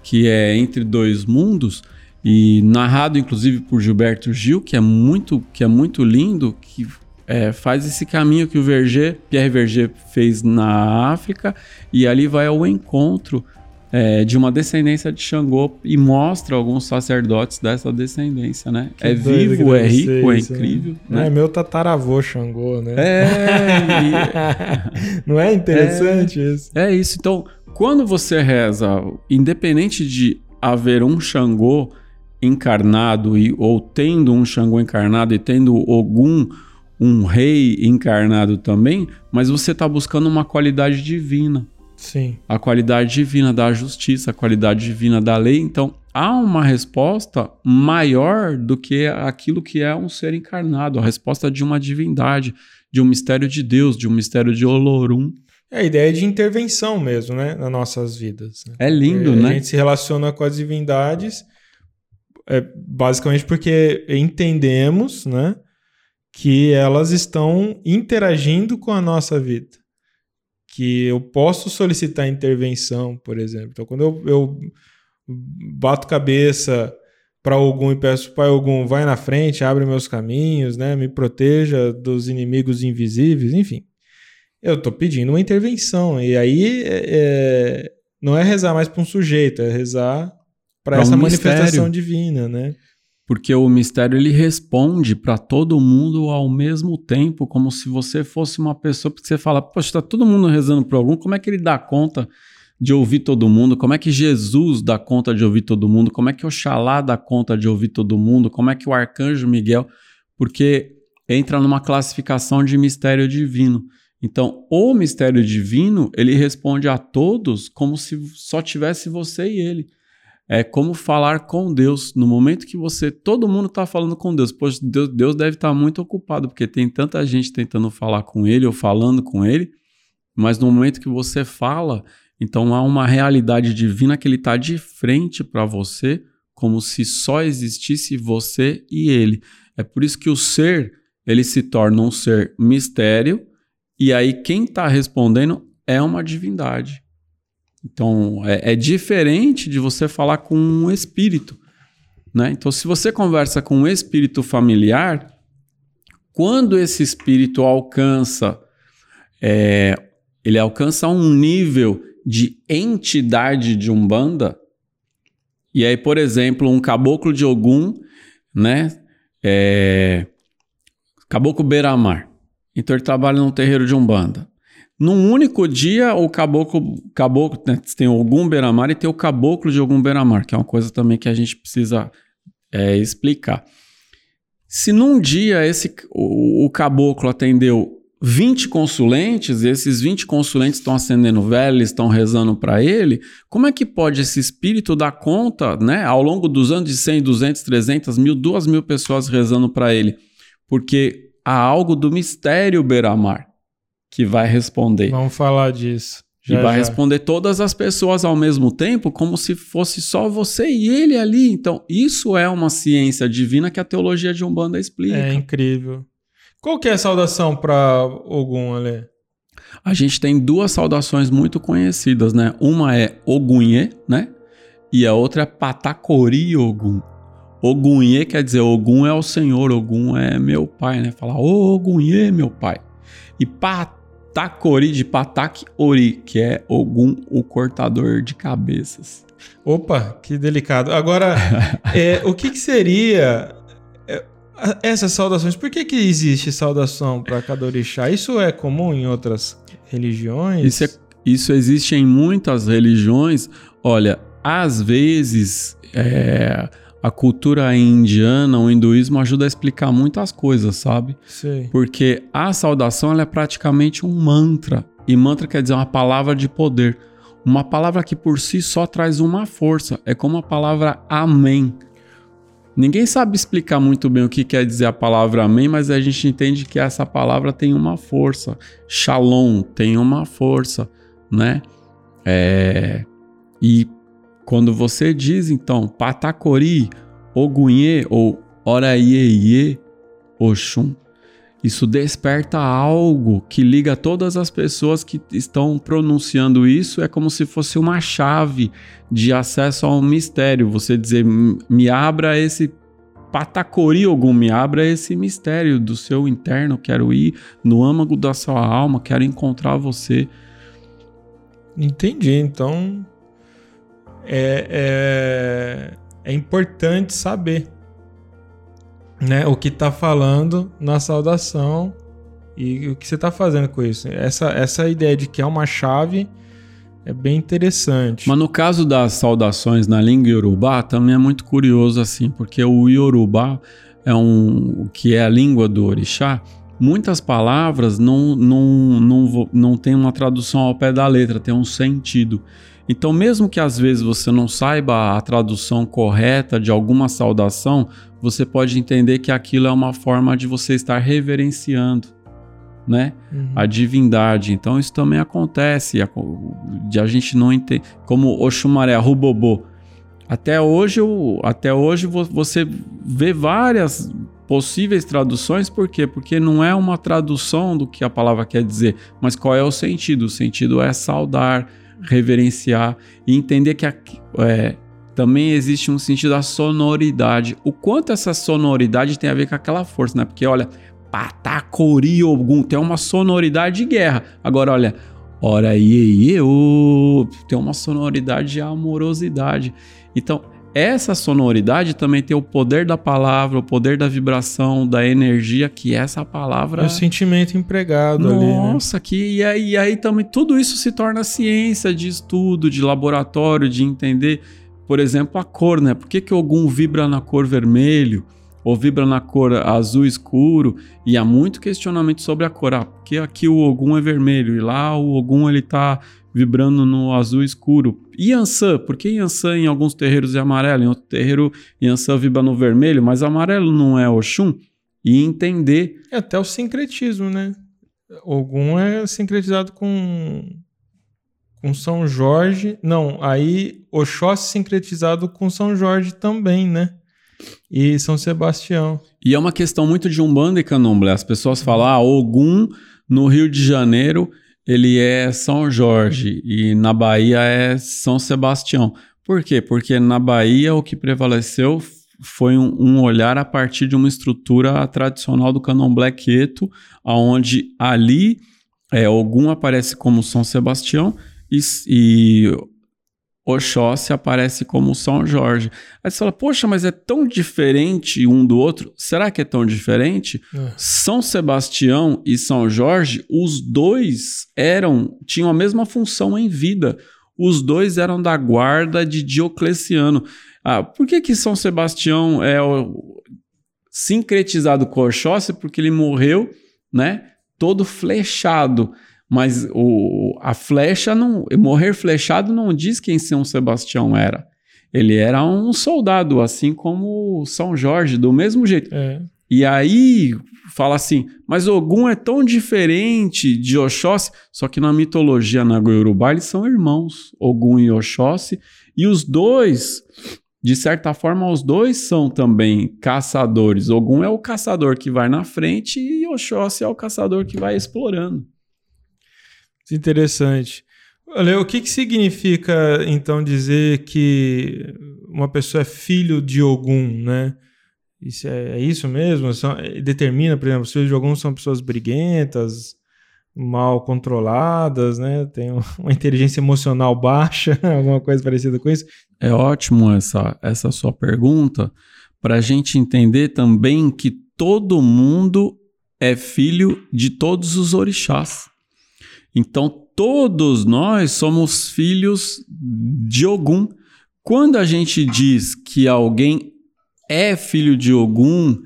que é Entre Dois Mundos, e narrado inclusive por Gilberto Gil, que é muito, que é muito lindo, que é, faz esse caminho que o Verger, Pierre Verger fez na África e ali vai ao encontro é, de uma descendência de Xangô e mostra alguns sacerdotes dessa descendência, né? Que é vivo, é rico, é incrível. Né? É meu tataravô Xangô, né? É. Não é interessante é, isso? É isso. Então, quando você reza, independente de haver um Xangô encarnado e, ou tendo um Xangô encarnado e tendo Ogum um rei encarnado também, mas você está buscando uma qualidade divina. Sim. A qualidade divina da justiça, a qualidade divina da lei. Então, há uma resposta maior do que aquilo que é um ser encarnado, a resposta de uma divindade, de um mistério de Deus, de um mistério de Olorum. É a ideia de intervenção mesmo, né, nas nossas vidas. Né? É lindo, né? A gente se relaciona com as divindades é, basicamente porque entendemos, né, que elas estão interagindo com a nossa vida. Que eu posso solicitar intervenção, por exemplo. Então, quando eu, eu bato cabeça para algum e peço, pai algum, vai na frente, abre meus caminhos, né, me proteja dos inimigos invisíveis, enfim. Eu estou pedindo uma intervenção. E aí é, é não é rezar mais para um sujeito, é rezar para essa um manifestação mistério. divina, né? Porque o mistério ele responde para todo mundo ao mesmo tempo, como se você fosse uma pessoa, porque você fala, poxa, está todo mundo rezando por algum, como é que ele dá conta de ouvir todo mundo? Como é que Jesus dá conta de ouvir todo mundo? Como é que Oxalá dá conta de ouvir todo mundo? Como é que o arcanjo Miguel? Porque entra numa classificação de mistério divino. Então, o mistério divino, ele responde a todos como se só tivesse você e ele é como falar com Deus. No momento que você, todo mundo está falando com Deus, pois Deus, Deus deve estar tá muito ocupado, porque tem tanta gente tentando falar com Ele ou falando com Ele, mas no momento que você fala, então há uma realidade divina que Ele está de frente para você, como se só existisse você e Ele. É por isso que o ser ele se torna um ser mistério, e aí quem está respondendo é uma divindade. Então, é, é, diferente de você falar com um espírito. Né? Então, se você conversa com um espírito familiar, quando esse espírito alcança, é, ele alcança um nível de entidade de umbanda, e aí, por exemplo, um caboclo de Ogum, né? É... Caboclo Beira-Mar. Então ele trabalha num terreiro de Umbanda. Num único dia, o caboclo, caboclo né, tem algum beira-mar e tem o caboclo de algum beira-mar, que é uma coisa também que a gente precisa é, explicar. Se num dia esse, o, o caboclo atendeu 20 consulentes, e esses 20 consulentes estão acendendo velas, estão rezando para ele, como é que pode esse espírito dar conta, né, ao longo dos anos de 100, 200, 300, mil, duas mil pessoas rezando para ele? Porque há algo do mistério beira-mar que vai responder. Vamos falar disso. Já, e vai já. responder todas as pessoas ao mesmo tempo, como se fosse só você e ele ali. Então, isso é uma ciência divina que a teologia de Umbanda explica. É incrível. Qual que é a saudação para Ogum, Ale? A gente tem duas saudações muito conhecidas, né? Uma é Ogunhê, né? E a outra é Patacori Ogum. Ogunhê quer dizer Ogum é o Senhor, Ogum é meu pai, né? Falar Ogunhê, meu pai. E Pat Takori de Patak Ori, que é Ogum, o cortador de cabeças. Opa, que delicado. Agora, é, o que, que seria é, essas saudações? Por que, que existe saudação para cada orixá? Isso é comum em outras religiões? Isso, é, isso existe em muitas religiões. Olha, às vezes. É, a cultura indiana, o hinduísmo ajuda a explicar muitas coisas, sabe? Sim. Porque a saudação é praticamente um mantra. E mantra quer dizer uma palavra de poder. Uma palavra que por si só traz uma força. É como a palavra amém. Ninguém sabe explicar muito bem o que quer dizer a palavra amém, mas a gente entende que essa palavra tem uma força. Shalom tem uma força, né? É... E quando você diz, então, Patacori, Ogunhê ou Oraieye, Oxum, isso desperta algo que liga todas as pessoas que estão pronunciando isso. É como se fosse uma chave de acesso a um mistério. Você dizer, me abra esse patacori Ogum, me abra esse mistério do seu interno. Quero ir no âmago da sua alma, quero encontrar você. Entendi. Então, é, é, é importante saber né, o que está falando na saudação e o que você está fazendo com isso. Essa, essa ideia de que é uma chave é bem interessante. Mas no caso das saudações na língua iorubá, também é muito curioso assim, porque o iorubá é um que é a língua do orixá. Muitas palavras não, não, não, não tem uma tradução ao pé da letra, tem um sentido. Então, mesmo que às vezes você não saiba a tradução correta de alguma saudação, você pode entender que aquilo é uma forma de você estar reverenciando, né? Uhum. A divindade. Então, isso também acontece, de a gente não entender, como Oxumaré, Rubobô. Até hoje, até hoje você vê várias possíveis traduções, por quê? Porque não é uma tradução do que a palavra quer dizer, mas qual é o sentido? O sentido é saudar, reverenciar e entender que é, também existe um sentido da sonoridade. O quanto essa sonoridade tem a ver com aquela força, né? Porque olha, Patacori Ogum tem uma sonoridade de guerra. Agora olha, ora iê, tem uma sonoridade de amorosidade. Então, essa sonoridade também tem o poder da palavra, o poder da vibração, da energia que essa palavra. É o sentimento empregado Nossa, ali. Nossa, né? que e aí, e aí também tudo isso se torna ciência de estudo, de laboratório, de entender, por exemplo, a cor, né? Por que, que algum vibra na cor vermelho? ou vibra na cor azul escuro e há muito questionamento sobre a cor. Ah, porque aqui o Ogum é vermelho e lá o Ogum ele tá vibrando no azul escuro. Yansan, por que Yansan em alguns terreiros é amarelo, em outro terreiro Yansan vibra no vermelho, mas amarelo não é Oxum? E entender. É até o sincretismo, né? Ogum é sincretizado com com São Jorge. Não, aí Oxóssi sincretizado com São Jorge também, né? e São Sebastião. E é uma questão muito de Umbanda e Candomblé. As pessoas falam, ah, Ogum no Rio de Janeiro ele é São Jorge e na Bahia é São Sebastião. Por quê? Porque na Bahia o que prevaleceu foi um, um olhar a partir de uma estrutura tradicional do Candomblé Queto, onde ali é, Ogum aparece como São Sebastião e, e Oxóssi aparece como São Jorge. Aí você fala, poxa, mas é tão diferente um do outro. Será que é tão diferente? É. São Sebastião e São Jorge, os dois eram, tinham a mesma função em vida. Os dois eram da guarda de Diocleciano. Ah, por que, que São Sebastião é o, sincretizado com Oxóssi? Porque ele morreu, né? Todo flechado. Mas o, a flecha não. Morrer flechado não diz quem São Sebastião era. Ele era um soldado, assim como São Jorge, do mesmo jeito. É. E aí fala assim, mas Ogum é tão diferente de Oxóssi, só que na mitologia Nagoiurubá eles são irmãos, Ogum e Oxóssi, e os dois, de certa forma, os dois são também caçadores. Ogum é o caçador que vai na frente e Oxóssi é o caçador que vai explorando. Interessante. Olha, o que, que significa, então, dizer que uma pessoa é filho de Ogum, né? Isso é, é isso mesmo? São, determina, por exemplo, os filhos de Ogum são pessoas briguentas, mal controladas, né? Tem uma inteligência emocional baixa, alguma coisa parecida com isso? É ótimo essa, essa sua pergunta, para a gente entender também que todo mundo é filho de todos os orixás. Então, todos nós somos filhos de Ogum. Quando a gente diz que alguém é filho de Ogum,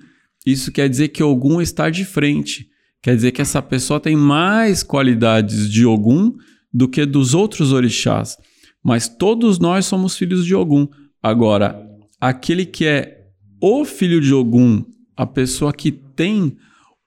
isso quer dizer que Ogum está de frente. Quer dizer que essa pessoa tem mais qualidades de Ogum do que dos outros orixás. Mas todos nós somos filhos de Ogum. Agora, aquele que é o filho de Ogum, a pessoa que tem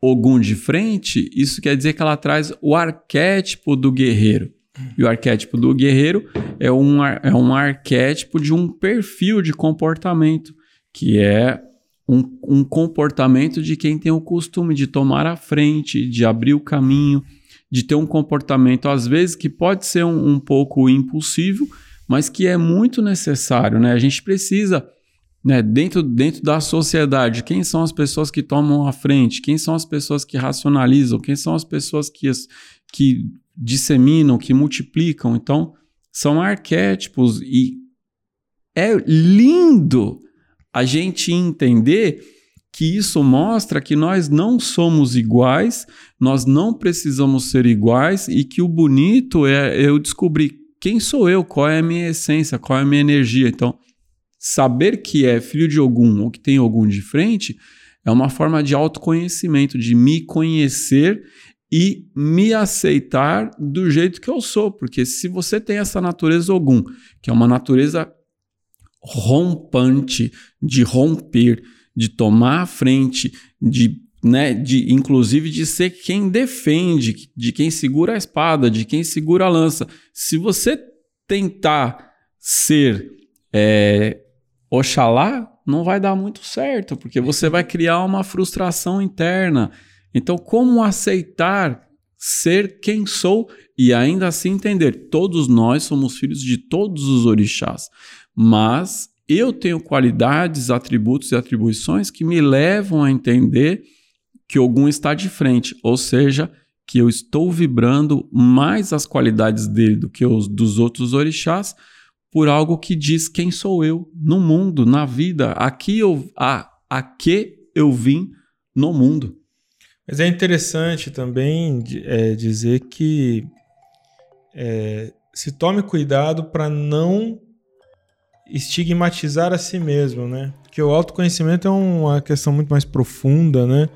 Ogum de frente, isso quer dizer que ela traz o arquétipo do guerreiro. E o arquétipo do guerreiro é um, é um arquétipo de um perfil de comportamento, que é um, um comportamento de quem tem o costume de tomar a frente, de abrir o caminho, de ter um comportamento, às vezes, que pode ser um, um pouco impulsivo, mas que é muito necessário. Né? A gente precisa né, dentro, dentro da sociedade, quem são as pessoas que tomam a frente, quem são as pessoas que racionalizam, quem são as pessoas que, que disseminam, que multiplicam. Então, são arquétipos e é lindo a gente entender que isso mostra que nós não somos iguais, nós não precisamos ser iguais e que o bonito é eu descobrir quem sou eu, qual é a minha essência, qual é a minha energia. Então, saber que é filho de algum ou que tem algum de frente é uma forma de autoconhecimento, de me conhecer e me aceitar do jeito que eu sou. Porque se você tem essa natureza algum, que é uma natureza rompante, de romper, de tomar a frente, de, né, de inclusive de ser quem defende, de quem segura a espada, de quem segura a lança. Se você tentar ser é, Oxalá não vai dar muito certo, porque você vai criar uma frustração interna. Então, como aceitar ser quem sou e ainda assim entender? Todos nós somos filhos de todos os orixás, mas eu tenho qualidades, atributos e atribuições que me levam a entender que algum está de frente, ou seja, que eu estou vibrando mais as qualidades dele do que os dos outros orixás por algo que diz quem sou eu no mundo, na vida, aqui eu, a, a que eu vim no mundo. Mas é interessante também é, dizer que é, se tome cuidado para não estigmatizar a si mesmo, né? Porque o autoconhecimento é uma questão muito mais profunda, né?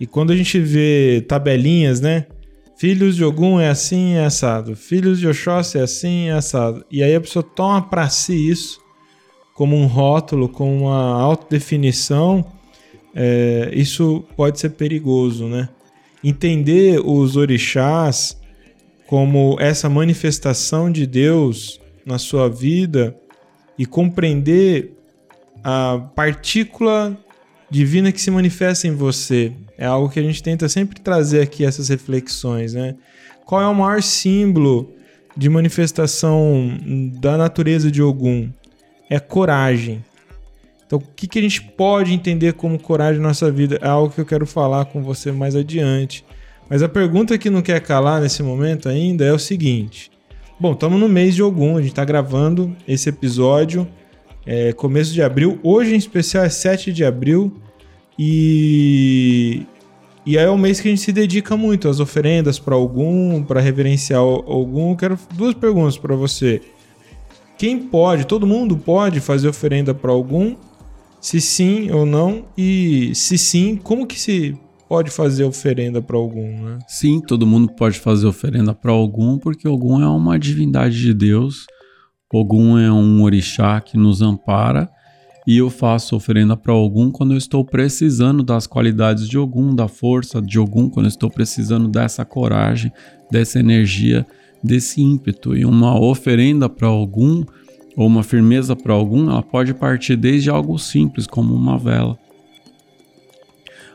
E quando a gente vê tabelinhas, né? Filhos de Ogum é assim, é assado. Filhos de Oxóssi é assim, é assado. E aí a pessoa toma para si isso como um rótulo, como uma autodefinição. É, isso pode ser perigoso, né? Entender os orixás como essa manifestação de Deus na sua vida e compreender a partícula divina que se manifesta em você. É algo que a gente tenta sempre trazer aqui essas reflexões, né? Qual é o maior símbolo de manifestação da natureza de Ogum? É coragem. Então, o que, que a gente pode entender como coragem na nossa vida? É algo que eu quero falar com você mais adiante. Mas a pergunta que não quer calar nesse momento ainda é o seguinte: Bom, estamos no mês de Ogum, a gente está gravando esse episódio, é, começo de abril. Hoje, em especial, é 7 de abril. E, e aí é o mês que a gente se dedica muito às oferendas para algum, para reverenciar algum. Quero duas perguntas para você. Quem pode, todo mundo pode fazer oferenda para algum? Se sim ou não? E se sim, como que se pode fazer oferenda para algum, né? Sim, todo mundo pode fazer oferenda para algum, porque algum é uma divindade de Deus. Ogum é um orixá que nos ampara e eu faço oferenda para Ogum quando eu estou precisando das qualidades de Ogum, da força de Ogum, quando eu estou precisando dessa coragem, dessa energia, desse ímpeto. E uma oferenda para Ogum ou uma firmeza para Ogum, ela pode partir desde algo simples, como uma vela,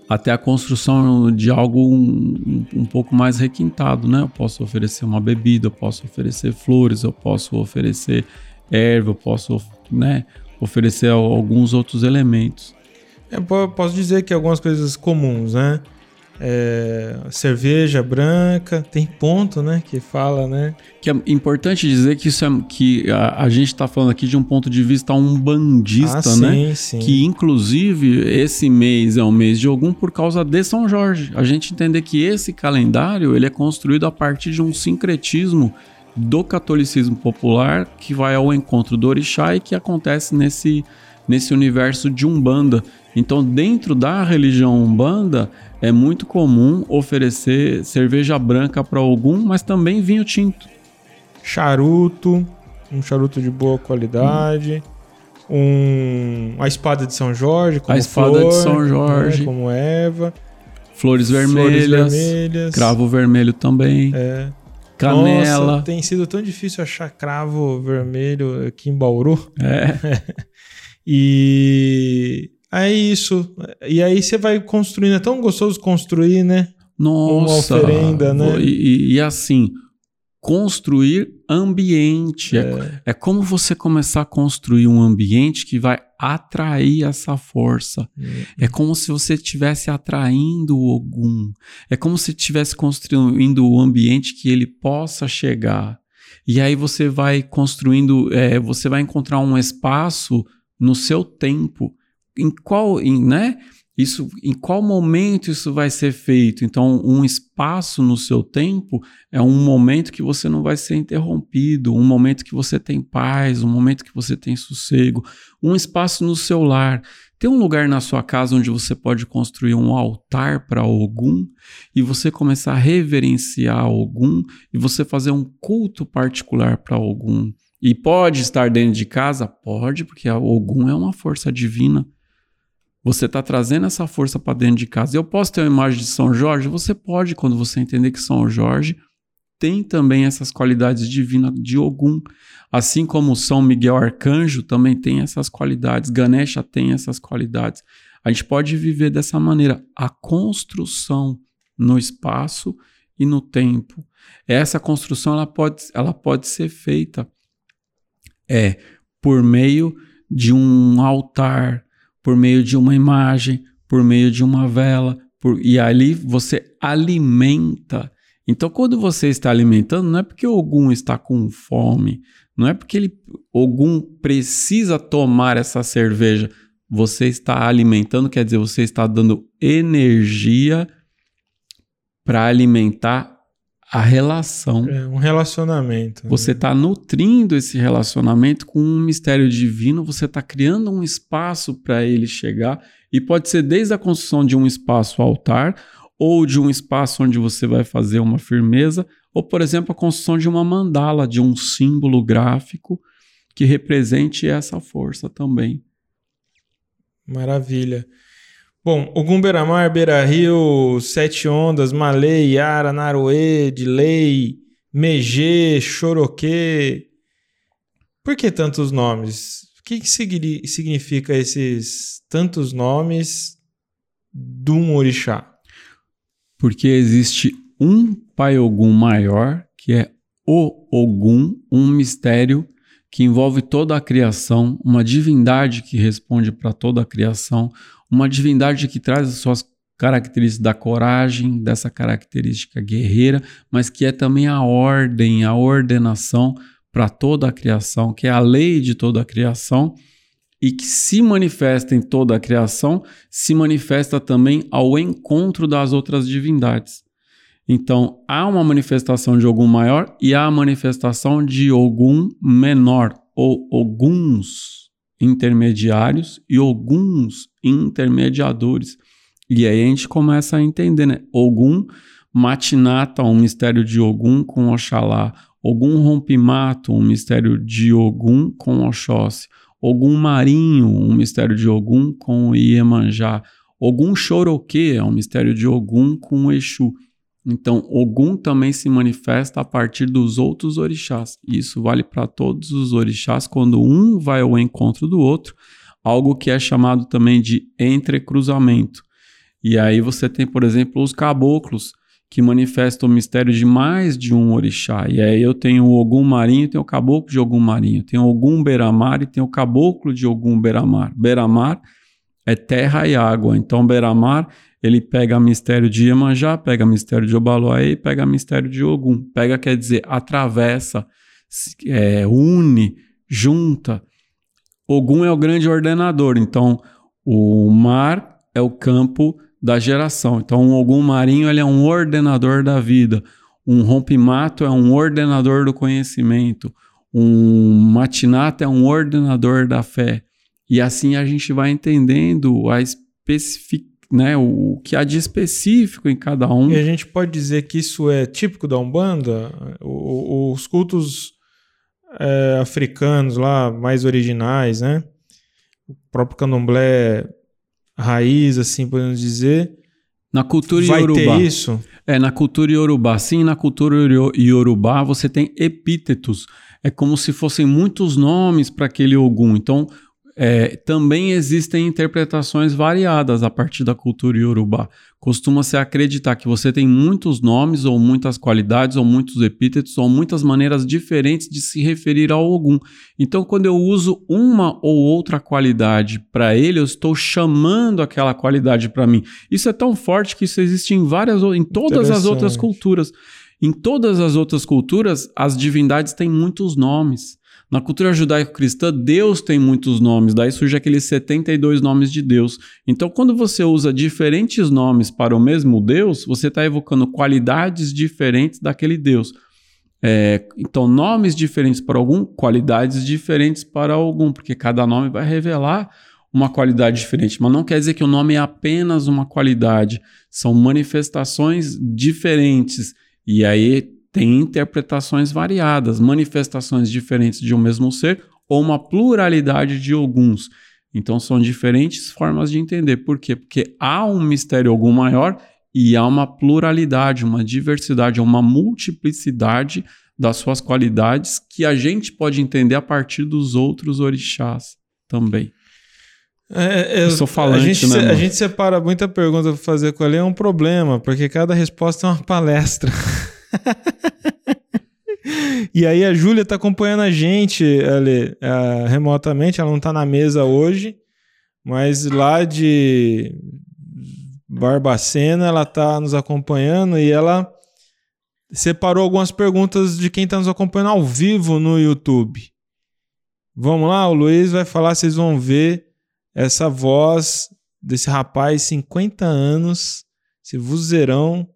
até a construção de algo um, um, pouco mais requintado, né? Eu posso oferecer uma bebida, eu posso oferecer flores, eu posso oferecer erva, eu posso, né, oferecer alguns outros elementos. Eu posso dizer que algumas coisas comuns, né? É, cerveja branca, tem ponto, né? Que fala, né? Que é importante dizer que isso é que a, a gente está falando aqui de um ponto de vista umbandista, ah, né? Sim. Que inclusive esse mês é um mês de algum por causa de São Jorge. A gente entender que esse calendário ele é construído a partir de um sincretismo do catolicismo popular que vai ao encontro do orixá e que acontece nesse, nesse universo de Umbanda. Então, dentro da religião Umbanda, é muito comum oferecer cerveja branca para algum, mas também vinho tinto. Charuto, um charuto de boa qualidade. Hum. Um, a espada de São Jorge, como a espada flor, de São Jorge, né, como Eva, flores vermelhas, flores vermelhas, cravo vermelho também. É canela. Nossa, tem sido tão difícil achar cravo vermelho aqui em Bauru. É. e é isso. E aí você vai construindo. É tão gostoso construir, né? Nossa. Uma oferenda, né? E, e assim, construir ambiente. É. É, é. como você começar a construir um ambiente que vai atrair essa força. Uhum. É como se você estivesse atraindo o Ogum. É como se estivesse construindo o um ambiente que ele possa chegar. E aí você vai construindo, é, você vai encontrar um espaço no seu tempo. Em qual, em, né? Isso, em qual momento isso vai ser feito? Então, um espaço no seu tempo é um momento que você não vai ser interrompido, um momento que você tem paz, um momento que você tem sossego, um espaço no seu lar. Tem um lugar na sua casa onde você pode construir um altar para Ogum e você começar a reverenciar Ogum e você fazer um culto particular para Ogum. E pode estar dentro de casa? Pode, porque Ogum é uma força divina. Você está trazendo essa força para dentro de casa. Eu posso ter uma imagem de São Jorge? Você pode, quando você entender que São Jorge tem também essas qualidades divinas de Ogum. Assim como São Miguel Arcanjo também tem essas qualidades, Ganesha tem essas qualidades. A gente pode viver dessa maneira a construção no espaço e no tempo. Essa construção ela pode, ela pode ser feita é por meio de um altar, por meio de uma imagem, por meio de uma vela, por, e ali você alimenta. Então, quando você está alimentando, não é porque Ogum está com fome, não é porque ele, Ogum precisa tomar essa cerveja. Você está alimentando, quer dizer, você está dando energia para alimentar a relação. É um relacionamento. Né? Você está nutrindo esse relacionamento com um mistério divino, você está criando um espaço para ele chegar, e pode ser desde a construção de um espaço altar, ou de um espaço onde você vai fazer uma firmeza, ou, por exemplo, a construção de uma mandala, de um símbolo gráfico que represente essa força também. Maravilha. Bom, Ogum Beira-Mar, Beira-Rio, Sete Ondas, Malê, Yara, Naruê, Dilei, Megê, Choroquê. Por que tantos nomes? O que, que significa esses tantos nomes de um orixá? Porque existe um Pai Ogum maior, que é o Ogum, um mistério que envolve toda a criação, uma divindade que responde para toda a criação, uma divindade que traz as suas característica da coragem, dessa característica guerreira, mas que é também a ordem, a ordenação para toda a criação, que é a lei de toda a criação e que se manifesta em toda a criação, se manifesta também ao encontro das outras divindades. Então, há uma manifestação de Ogum maior e há a manifestação de Ogum menor, ou Oguns intermediários e Oguns intermediadores. E aí a gente começa a entender, né? Ogum matinata, um mistério de Ogum com Oxalá. Ogum rompimato, um mistério de Ogum com Oxóssi. Ogum marinho, um mistério de Ogum com Iemanjá. Ogum choroque é um mistério de Ogum com Exu. Então, Ogum também se manifesta a partir dos outros orixás. Isso vale para todos os orixás quando um vai ao encontro do outro, algo que é chamado também de entrecruzamento. E aí você tem, por exemplo, os caboclos, que manifestam o mistério de mais de um orixá. E aí eu tenho o Ogum Marinho, tenho o caboclo de Ogum Marinho, tenho o Ogum Beramar e tenho o caboclo de Ogum Beramar. Beramar é terra e água. Então Beramar, ele pega mistério de Iemanjá, pega mistério de Obaloaê, pega mistério de Ogum. Pega quer dizer atravessa, é, une, junta. Ogum é o grande ordenador. Então o mar é o campo da geração. Então, um Ogum marinho ele é um ordenador da vida. Um rompimato é um ordenador do conhecimento. Um matinato é um ordenador da fé. E assim a gente vai entendendo a especific, né, o que há de específico em cada um. E a gente pode dizer que isso é típico da Umbanda? O, os cultos é, africanos lá, mais originais, né? O próprio candomblé raiz, assim podemos dizer. Na cultura Vai iorubá. ter isso? É, na cultura iorubá. Sim, na cultura iorubá você tem epítetos. É como se fossem muitos nomes para aquele Ogum. Então, é, também existem interpretações variadas a partir da cultura iorubá. Costuma-se acreditar que você tem muitos nomes, ou muitas qualidades, ou muitos epítetos, ou muitas maneiras diferentes de se referir ao Ogum. Então, quando eu uso uma ou outra qualidade para ele, eu estou chamando aquela qualidade para mim. Isso é tão forte que isso existe em várias, em todas as outras culturas. Em todas as outras culturas, as divindades têm muitos nomes. Na cultura judaico-cristã, Deus tem muitos nomes, daí surge aqueles 72 nomes de Deus. Então, quando você usa diferentes nomes para o mesmo Deus, você está evocando qualidades diferentes daquele Deus. É, então, nomes diferentes para algum, qualidades diferentes para algum, porque cada nome vai revelar uma qualidade diferente, mas não quer dizer que o nome é apenas uma qualidade, são manifestações diferentes. E aí tem interpretações variadas, manifestações diferentes de um mesmo ser ou uma pluralidade de alguns. Então são diferentes formas de entender. Por quê? Porque há um mistério algum maior e há uma pluralidade, uma diversidade, uma multiplicidade das suas qualidades que a gente pode entender a partir dos outros orixás também. É, eu, sou falante, a gente, né, se- a gente separa muita pergunta para fazer com ele, é um problema, porque cada resposta é uma palestra. e aí a Júlia tá acompanhando a gente ali, ah, remotamente, ela não tá na mesa hoje, mas lá de Barbacena ela tá nos acompanhando e ela separou algumas perguntas de quem tá nos acompanhando ao vivo no YouTube. Vamos lá, o Luiz vai falar, vocês vão ver essa voz desse rapaz, 50 anos, esse vozeirão,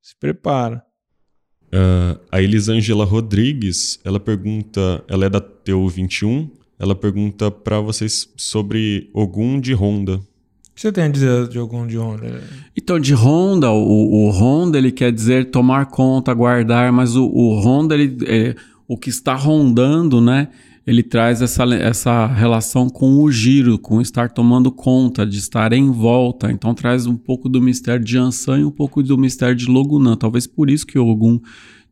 se prepara. Ah, a Elisângela Rodrigues, ela pergunta, ela é da TU 21, ela pergunta pra vocês sobre Ogum de Honda. O que você tem a dizer de algum de onda? Então, de Honda, o, o Honda ele quer dizer tomar conta, guardar, mas o, o Honda, ele, é, o que está rondando, né? Ele traz essa, essa relação com o giro, com estar tomando conta, de estar em volta. Então traz um pouco do mistério de Ansan e um pouco do mistério de Logunã. Talvez por isso que o Ogum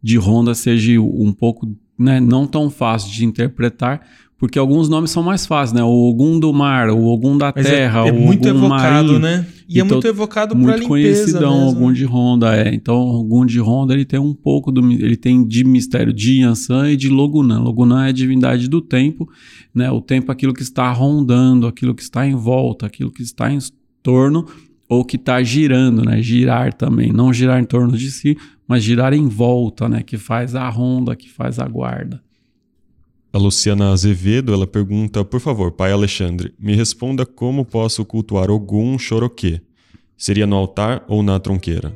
de Honda seja um pouco né, não tão fácil de interpretar, porque alguns nomes são mais fáceis, né? O Ogum do mar, o Ogum da Mas terra, é, é o muito Ogum evocado, marinho. né? E é Então, muito evocado muito limpeza conhecidão mesmo. algum de Honda é então algum de Honda ele tem um pouco do ele tem de mistério de Yansan e de Logunã Logunã é a divindade do tempo né o tempo é aquilo que está rondando aquilo que está em volta aquilo que está em torno ou que está girando, né? Girar também, não girar em torno de si, mas girar em volta, né? Que faz a ronda, que faz a guarda. A Luciana Azevedo, ela pergunta, por favor, pai Alexandre, me responda como posso cultuar Ogum Choroquê. Seria no altar ou na tronqueira?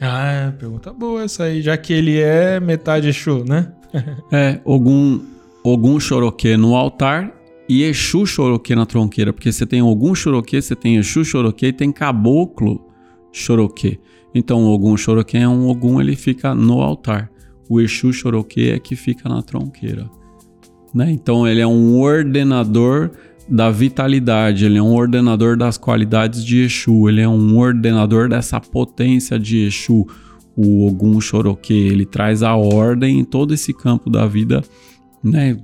Ah, pergunta boa essa aí, já que ele é metade Exu, né? é, Ogum, Ogum Choroquê no altar e Exu Choroquê na tronqueira, porque você tem Ogum Choroquê, você tem Exu Choroquê e tem Caboclo Choroquê. Então, o Ogum Choroquê é um Ogum, ele fica no altar. O Exu Choroquê é que fica na tronqueira. Né? Então, ele é um ordenador da vitalidade, ele é um ordenador das qualidades de Exu, ele é um ordenador dessa potência de Exu. O Ogum Choroquê, ele traz a ordem em todo esse campo da vida, né?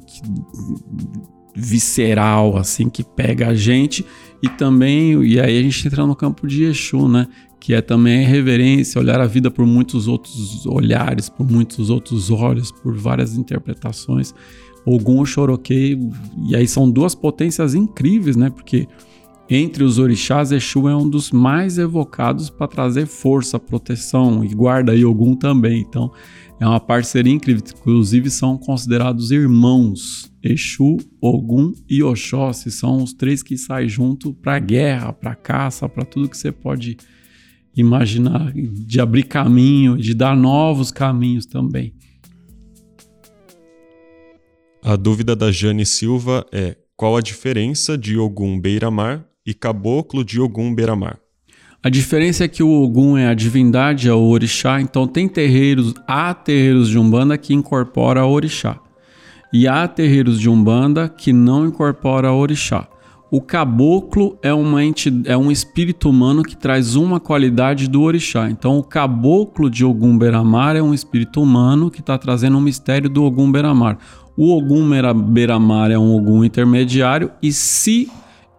visceral, assim, que pega a gente. E também, e aí a gente entra no campo de Exu, né? Que é também reverência, olhar a vida por muitos outros olhares, por muitos outros olhos, por várias interpretações. Ogum Choroquei, e aí são duas potências incríveis, né? Porque entre os orixás, Exu é um dos mais evocados para trazer força, proteção e guarda e Ogum também. Então, é uma parceria incrível. Inclusive, são considerados irmãos. Exu, Ogum e Oxóssi são os três que saem junto para guerra, para caça, para tudo que você pode imaginar, de abrir caminho, de dar novos caminhos também. A dúvida da Jane Silva é: qual a diferença de Ogum Beira-Mar e Caboclo de Ogum Beira-Mar? A diferença é que o Ogum é a divindade, é o orixá, então tem terreiros, há terreiros de Umbanda que incorpora orixá. E há terreiros de Umbanda que não incorpora orixá. O caboclo é, uma é um espírito humano que traz uma qualidade do orixá. Então, o caboclo de Ogum Beramar é um espírito humano que está trazendo um mistério do Ogum Beramar. O Ogum Beramar é um Ogum intermediário e se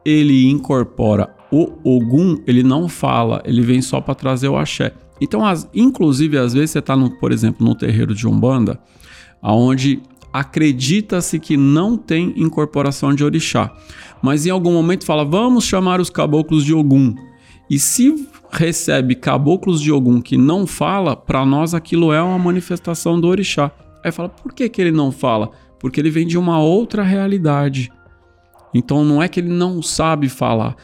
ele incorpora o Ogum, ele não fala, ele vem só para trazer o axé. Então, as, inclusive, às vezes você está, por exemplo, no terreiro de Umbanda, onde acredita-se que não tem incorporação de orixá, mas em algum momento fala, vamos chamar os caboclos de Ogum. E se recebe caboclos de Ogum que não fala, para nós aquilo é uma manifestação do orixá. Aí fala, por que, que ele não fala? Porque ele vem de uma outra realidade. Então não é que ele não sabe falar,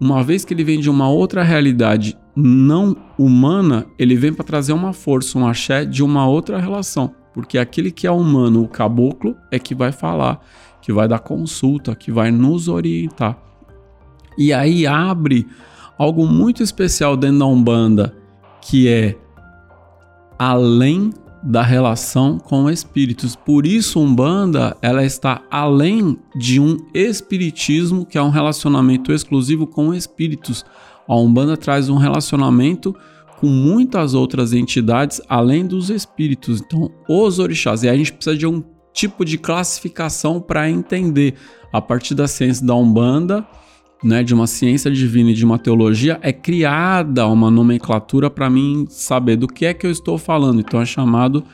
uma vez que ele vem de uma outra realidade não humana, ele vem para trazer uma força, um axé de uma outra relação. Porque aquele que é humano, o caboclo, é que vai falar, que vai dar consulta, que vai nos orientar. E aí abre algo muito especial dentro da Umbanda, que é além da relação com espíritos. Por isso, Umbanda ela está além de um espiritismo, que é um relacionamento exclusivo com espíritos. A Umbanda traz um relacionamento com muitas outras entidades além dos espíritos. Então, os orixás. E a gente precisa de um tipo de classificação para entender a partir da ciência da Umbanda né, de uma ciência divina e de uma teologia, é criada uma nomenclatura para mim saber do que é que eu estou falando. Então é chamado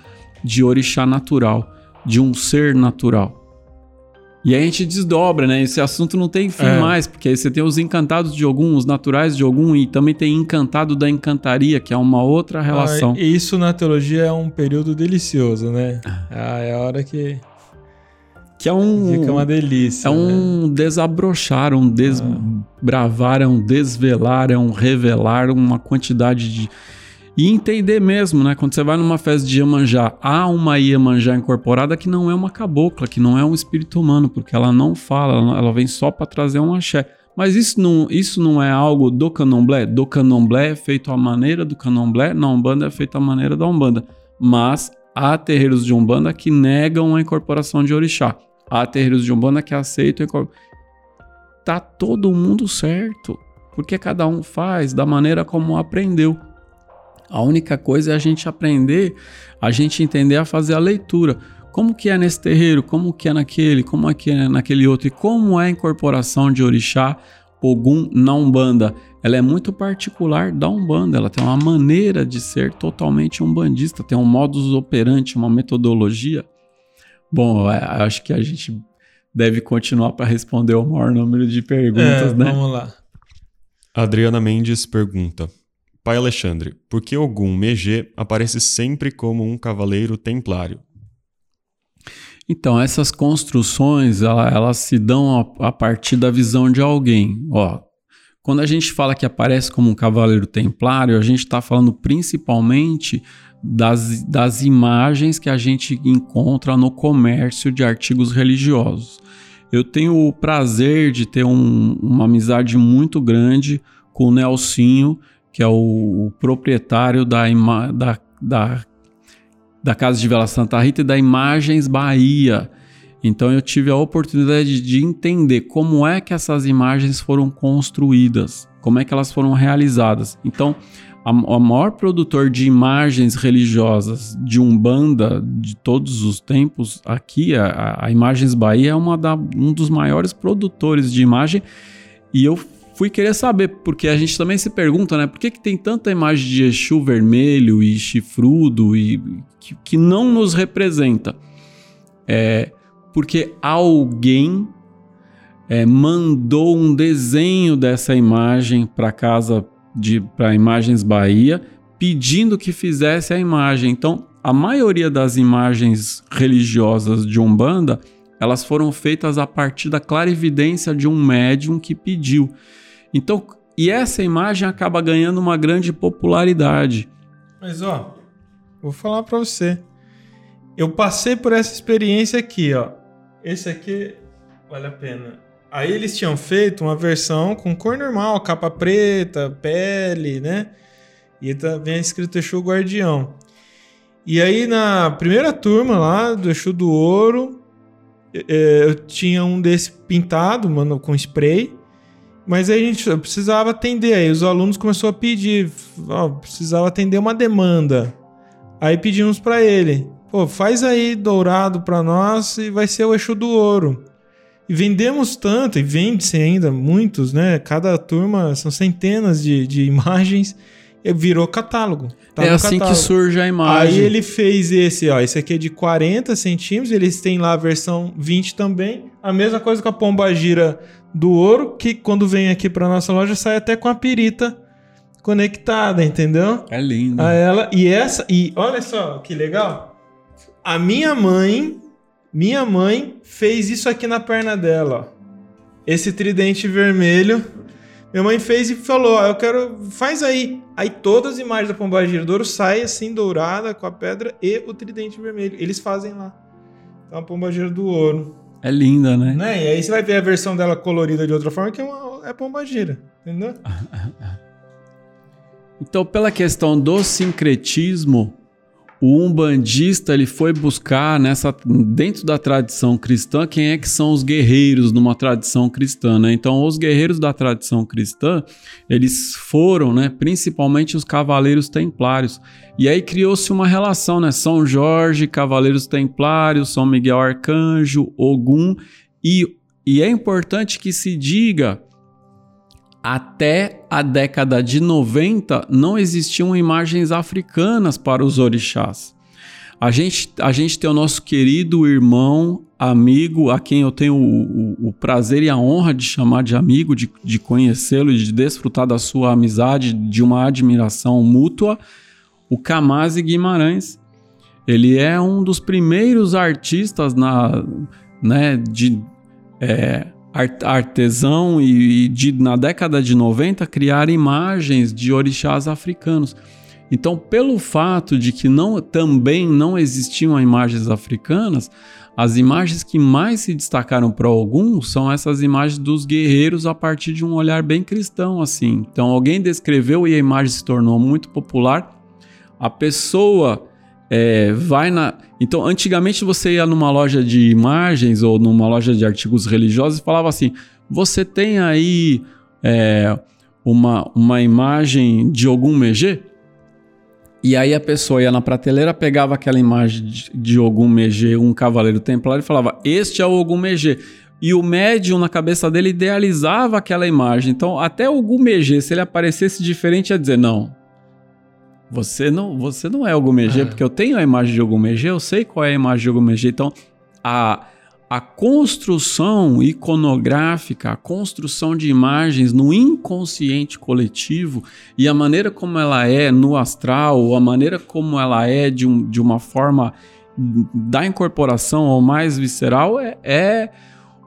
de orixá natural, de um ser natural. E aí a gente desdobra, né? Esse assunto não tem fim é. mais, porque aí você tem os encantados de algum, os naturais de algum, e também tem encantado da encantaria, que é uma outra relação. Ah, isso na teologia é um período delicioso, né? Ah, é a hora que que é um. Fica uma delícia. É um né? desabrochar, um desbravar, um desvelar, é um revelar uma quantidade de. E entender mesmo, né? Quando você vai numa festa de Iemanjá, há uma Iemanjá incorporada que não é uma cabocla, que não é um espírito humano, porque ela não fala, ela vem só para trazer um axé. Mas isso não, isso não é algo do candomblé? Do candomblé é feito à maneira do candomblé, na Umbanda é feito à maneira da Umbanda. Mas há terreiros de Umbanda que negam a incorporação de orixá. Há terreiros de Umbanda que aceitam. Tá todo mundo certo. Porque cada um faz da maneira como aprendeu. A única coisa é a gente aprender, a gente entender a fazer a leitura. Como que é nesse terreiro, como que é naquele, como é que é naquele outro, e como é a incorporação de orixá, Ogum na Umbanda. Ela é muito particular da Umbanda, ela tem uma maneira de ser totalmente umbandista, tem um modus operandi, uma metodologia Bom, é, acho que a gente deve continuar para responder o maior número de perguntas, é, né? Vamos lá. Adriana Mendes pergunta: Pai Alexandre, por que Ogum Megê aparece sempre como um cavaleiro templário? Então, essas construções, ela, elas se dão a, a, partir da visão de alguém. Ó, quando a gente fala que aparece como um cavaleiro templário, a gente está falando principalmente das, das imagens que a gente encontra no comércio de artigos religiosos. Eu tenho o prazer de ter um, uma amizade muito grande com o Nelsinho, que é o, o proprietário da, da, da, da Casa de Vela Santa Rita e da Imagens Bahia. Então eu tive a oportunidade de entender como é que essas imagens foram construídas, como é que elas foram realizadas. Então, a maior produtor de imagens religiosas de Umbanda de todos os tempos aqui, a, a Imagens Bahia é uma da, um dos maiores produtores de imagem e eu fui querer saber, porque a gente também se pergunta, né, por que, que tem tanta imagem de Exu vermelho e chifrudo e que, que não nos representa? É, porque alguém é, mandou um desenho dessa imagem para casa para Imagens Bahia, pedindo que fizesse a imagem. Então, a maioria das imagens religiosas de Umbanda, elas foram feitas a partir da clarividência de um médium que pediu. Então, e essa imagem acaba ganhando uma grande popularidade. Mas ó, vou falar para você. Eu passei por essa experiência aqui, ó. Esse aqui vale a pena. Aí eles tinham feito uma versão com cor normal, capa preta, pele, né? E também escrito Exu Guardião. E aí na primeira turma lá do Exu do Ouro, é, eu tinha um desse pintado, mano, com spray. Mas aí a gente precisava atender. Aí os alunos começaram a pedir, ó, precisava atender uma demanda. Aí pedimos para ele. Pô, faz aí dourado para nós e vai ser o eixo do ouro. E vendemos tanto, e vende-se ainda muitos, né? Cada turma são centenas de, de imagens virou catálogo. Tá é assim catálogo. que surge a imagem. Aí ele fez esse, ó. Esse aqui é de 40 centímetros, eles têm lá a versão 20 também. A mesma coisa com a pomba gira do ouro, que quando vem aqui para nossa loja sai até com a pirita conectada, entendeu? É lindo. A ela e essa e olha só que legal. A minha mãe, minha mãe fez isso aqui na perna dela, ó. Esse tridente vermelho. Minha mãe fez e falou: ó, Eu quero. Faz aí. Aí todas as imagens da Pombagira do Ouro saem assim, dourada, com a pedra e o tridente vermelho. Eles fazem lá. Então a Pombagira do Ouro. É linda, né? né? E aí você vai ver a versão dela colorida de outra forma, que é, uma, é Pombagira. Entendeu? então, pela questão do sincretismo, o umbandista ele foi buscar nessa dentro da tradição cristã quem é que são os guerreiros numa tradição cristã, né? Então os guerreiros da tradição cristã eles foram, né? Principalmente os cavaleiros templários e aí criou-se uma relação, né? São Jorge, cavaleiros templários, São Miguel Arcanjo, Ogum e e é importante que se diga até a década de 90 não existiam imagens africanas para os orixás. A gente, a gente tem o nosso querido irmão, amigo, a quem eu tenho o, o, o prazer e a honra de chamar de amigo, de, de conhecê-lo e de desfrutar da sua amizade, de uma admiração mútua, o Kamasi Guimarães. Ele é um dos primeiros artistas na, né, de é, artesão e, e de, na década de 90 criar imagens de orixás africanos. Então, pelo fato de que não, também não existiam imagens africanas, as imagens que mais se destacaram para alguns são essas imagens dos guerreiros a partir de um olhar bem cristão assim. Então, alguém descreveu e a imagem se tornou muito popular. A pessoa é, vai na. Então, antigamente você ia numa loja de imagens ou numa loja de artigos religiosos e falava assim: você tem aí é, uma, uma imagem de algum Megê? E aí a pessoa ia na prateleira, pegava aquela imagem de, Ogum Megê, um cavaleiro templário, e falava: Este é o Ogum Megê. E o médium, na cabeça dele, idealizava aquela imagem. Então, até o Ogum Megê, se ele aparecesse diferente, ia dizer: Não, você não, você não é Ogumegê, é. porque eu tenho a imagem de Ogumegê, eu sei qual é a imagem de Ogumegê. Então, a, a construção iconográfica, a construção de imagens no inconsciente coletivo e a maneira como ela é no astral, ou a maneira como ela é de, um, de uma forma da incorporação ou mais visceral, é, é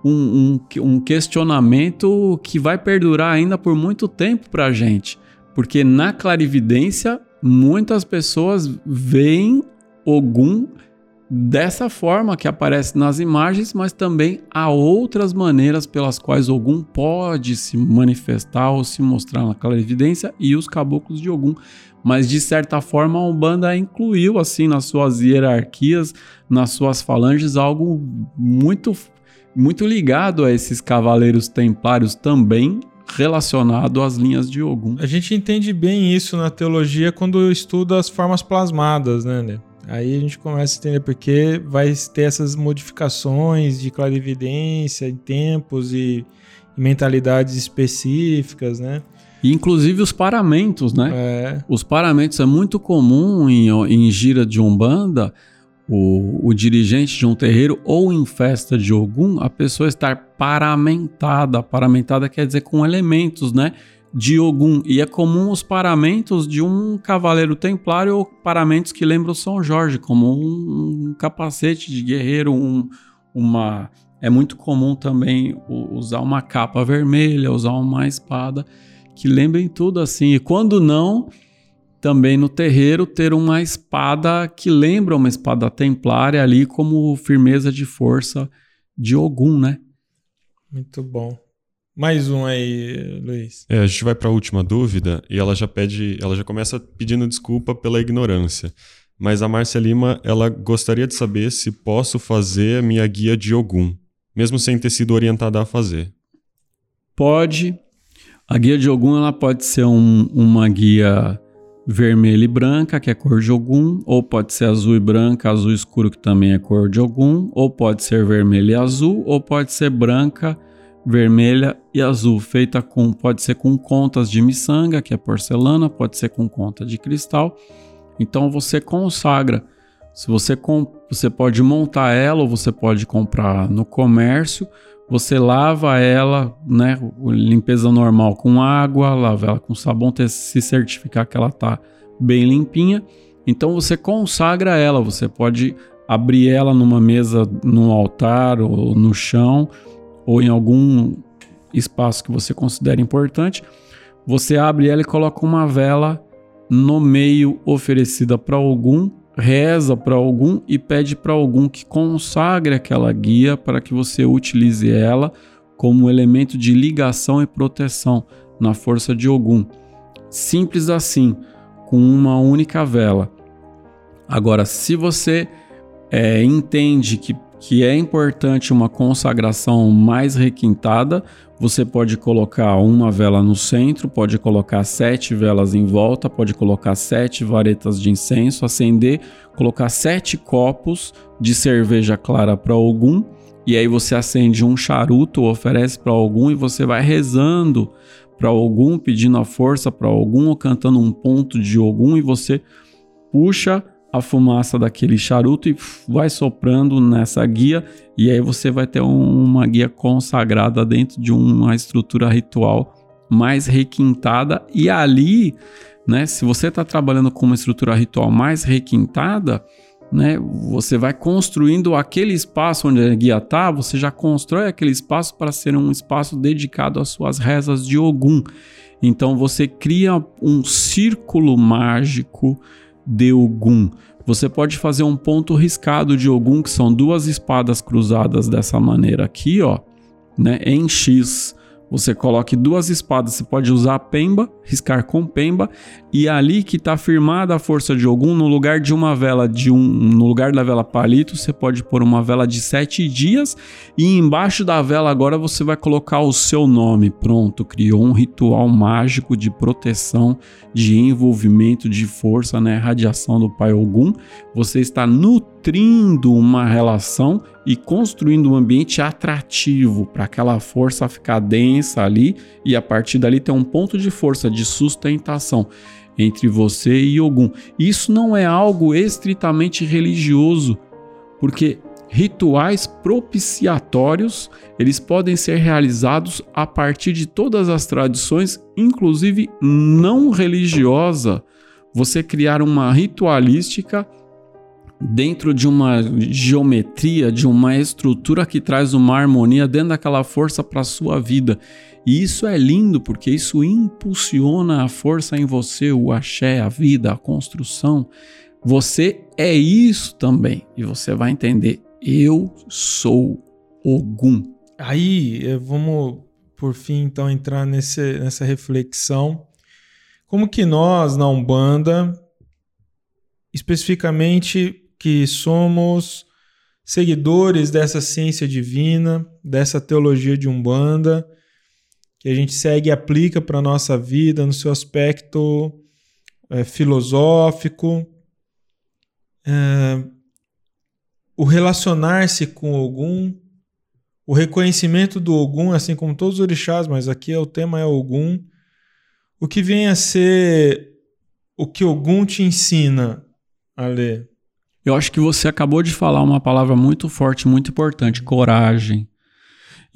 um, um, um questionamento que vai perdurar ainda por muito tempo para a gente. Porque na clarividência, muitas pessoas veem Ogum dessa forma que aparece nas imagens, mas também há outras maneiras pelas quais Ogum pode se manifestar ou se mostrar na clarividência e os caboclos de Ogum. Mas de certa forma a Umbanda incluiu assim nas suas hierarquias, nas suas falanges algo muito muito ligado a esses cavaleiros templários também relacionado às linhas de Ogum. A gente entende bem isso na teologia quando estuda as formas plasmadas, né, né? Aí a gente começa a entender porque vai ter essas modificações de clarividência em tempos e, e mentalidades específicas, né? E inclusive os paramentos, né? É. Os paramentos é muito comum em, em gira de Umbanda, o, o, dirigente de um terreiro ou em festa de Ogum, a pessoa estar paramentada. Paramentada quer dizer com elementos, né? de Ogum. E é comum os paramentos de um cavaleiro templário ou paramentos que lembram São Jorge, como um, um capacete de guerreiro, um, uma. É muito comum também usar uma capa vermelha, usar uma espada, que lembrem tudo assim. E quando não, também no terreiro ter uma espada que lembra uma espada templária ali como firmeza de força de Ogum, né? Muito bom. Mais um aí, Luiz. É, a gente vai para a última dúvida e ela já pede, ela já começa pedindo desculpa pela ignorância. Mas a Márcia Lima, ela gostaria de saber se posso fazer a minha guia de Ogum, mesmo sem ter sido orientada a fazer. Pode. A guia de Ogum ela pode ser um, uma guia vermelha e branca, que é cor de Ogum, ou pode ser azul e branca, azul escuro, que também é cor de Ogum, ou pode ser vermelha e azul, ou pode ser branca vermelha e azul, feita com pode ser com contas de miçanga, que é porcelana, pode ser com conta de cristal. Então você consagra. Se você você pode montar ela ou você pode comprar no comércio. Você lava ela, né, limpeza normal com água, lava ela com sabão, se certificar que ela tá bem limpinha. Então você consagra ela, você pode abrir ela numa mesa, no altar ou no chão ou em algum espaço que você considere importante, você abre ela e coloca uma vela no meio oferecida para algum, reza para algum e pede para algum que consagre aquela guia para que você utilize ela como elemento de ligação e proteção na força de algum. Simples assim, com uma única vela. Agora, se você é, entende que que é importante uma consagração mais requintada. Você pode colocar uma vela no centro, pode colocar sete velas em volta, pode colocar sete varetas de incenso, acender, colocar sete copos de cerveja clara para algum. E aí você acende um charuto, oferece para algum e você vai rezando para algum, pedindo a força para algum ou cantando um ponto de algum e você puxa a fumaça daquele charuto e vai soprando nessa guia. E aí você vai ter um, uma guia consagrada dentro de uma estrutura ritual mais requintada. E ali, né, se você está trabalhando com uma estrutura ritual mais requintada, né, você vai construindo aquele espaço onde a guia está, você já constrói aquele espaço para ser um espaço dedicado às suas rezas de Ogum. Então você cria um círculo mágico de Ogum. Você pode fazer um ponto riscado de Ogum, que são duas espadas cruzadas dessa maneira aqui, ó, né, em X. Você coloque duas espadas, você pode usar pemba, riscar com pemba, e ali que está firmada a força de Ogum, no lugar de uma vela de um, no lugar da vela palito, você pode pôr uma vela de sete dias, e embaixo da vela agora você vai colocar o seu nome. Pronto, criou um ritual mágico de proteção, de envolvimento, de força, né, radiação do Pai Ogum. Você está nutrindo uma relação e construindo um ambiente atrativo para aquela força ficar densa ali. E a partir dali ter um ponto de força de sustentação entre você e Ogum. Isso não é algo estritamente religioso, porque Rituais propiciatórios, eles podem ser realizados a partir de todas as tradições, inclusive não religiosa. Você criar uma ritualística dentro de uma geometria, de uma estrutura que traz uma harmonia dentro daquela força para a sua vida. E isso é lindo porque isso impulsiona a força em você, o axé, a vida, a construção. Você é isso também e você vai entender eu sou Ogum. Aí, eh, vamos por fim então entrar nesse, nessa reflexão. Como que nós na Umbanda, especificamente que somos seguidores dessa ciência divina, dessa teologia de Umbanda, que a gente segue e aplica para a nossa vida no seu aspecto é, filosófico, é, o relacionar-se com Ogum, o reconhecimento do Ogum, assim como todos os orixás, mas aqui é o tema é Ogum, o que vem a ser o que Ogum te ensina a ler. Eu acho que você acabou de falar uma palavra muito forte, muito importante, coragem.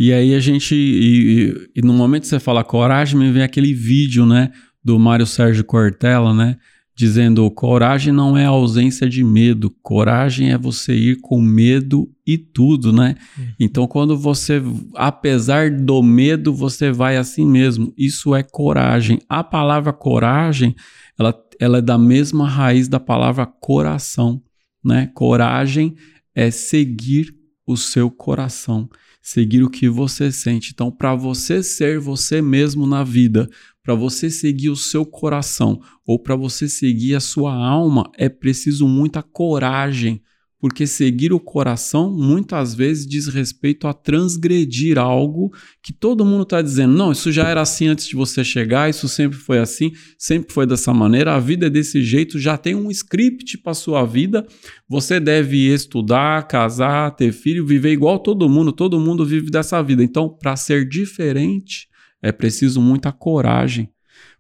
E aí a gente, e, e, no momento que você fala coragem, me vem aquele vídeo, né, do Mário Sérgio Cortella, né, dizendo: coragem não é ausência de medo, coragem é você ir com medo e tudo, né? Uhum. Então, quando você, apesar do medo, você vai assim mesmo. Isso é coragem. A palavra coragem, ela, ela é da mesma raiz da palavra coração, né? Coragem é seguir o seu coração, seguir o que você sente. Então, para você ser você mesmo na vida, para você seguir o seu coração ou para você seguir a sua alma, é preciso muita coragem, porque seguir o coração muitas vezes diz respeito a transgredir algo que todo mundo está dizendo, não, isso já era assim antes de você chegar, isso sempre foi assim, sempre foi dessa maneira, a vida é desse jeito, já tem um script para sua vida, você deve estudar, casar, ter filho, viver igual todo mundo, todo mundo vive dessa vida. Então, para ser diferente, é preciso muita coragem.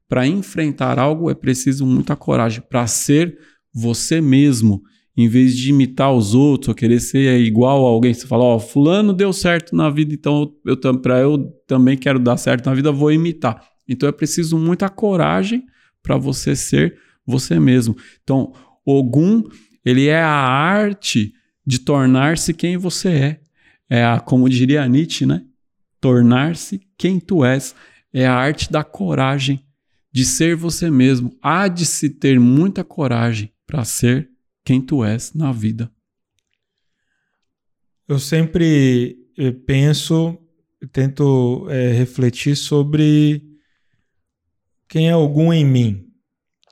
Para enfrentar algo é preciso muita coragem. Para ser você mesmo, em vez de imitar os outros ou querer ser igual a alguém, você fala, ó, oh, fulano deu certo na vida, então eu, para eu também quero dar certo na vida, vou imitar. Então é preciso muita coragem para você ser você mesmo. Então, Ogum, ele é a arte de tornar-se quem você é. É a, como diria Nietzsche, né? Tornar-se quem tu és é a arte da coragem de ser você mesmo. Há de se ter muita coragem para ser quem tu és na vida. Eu sempre eh, penso, tento é, refletir sobre quem é algum em mim,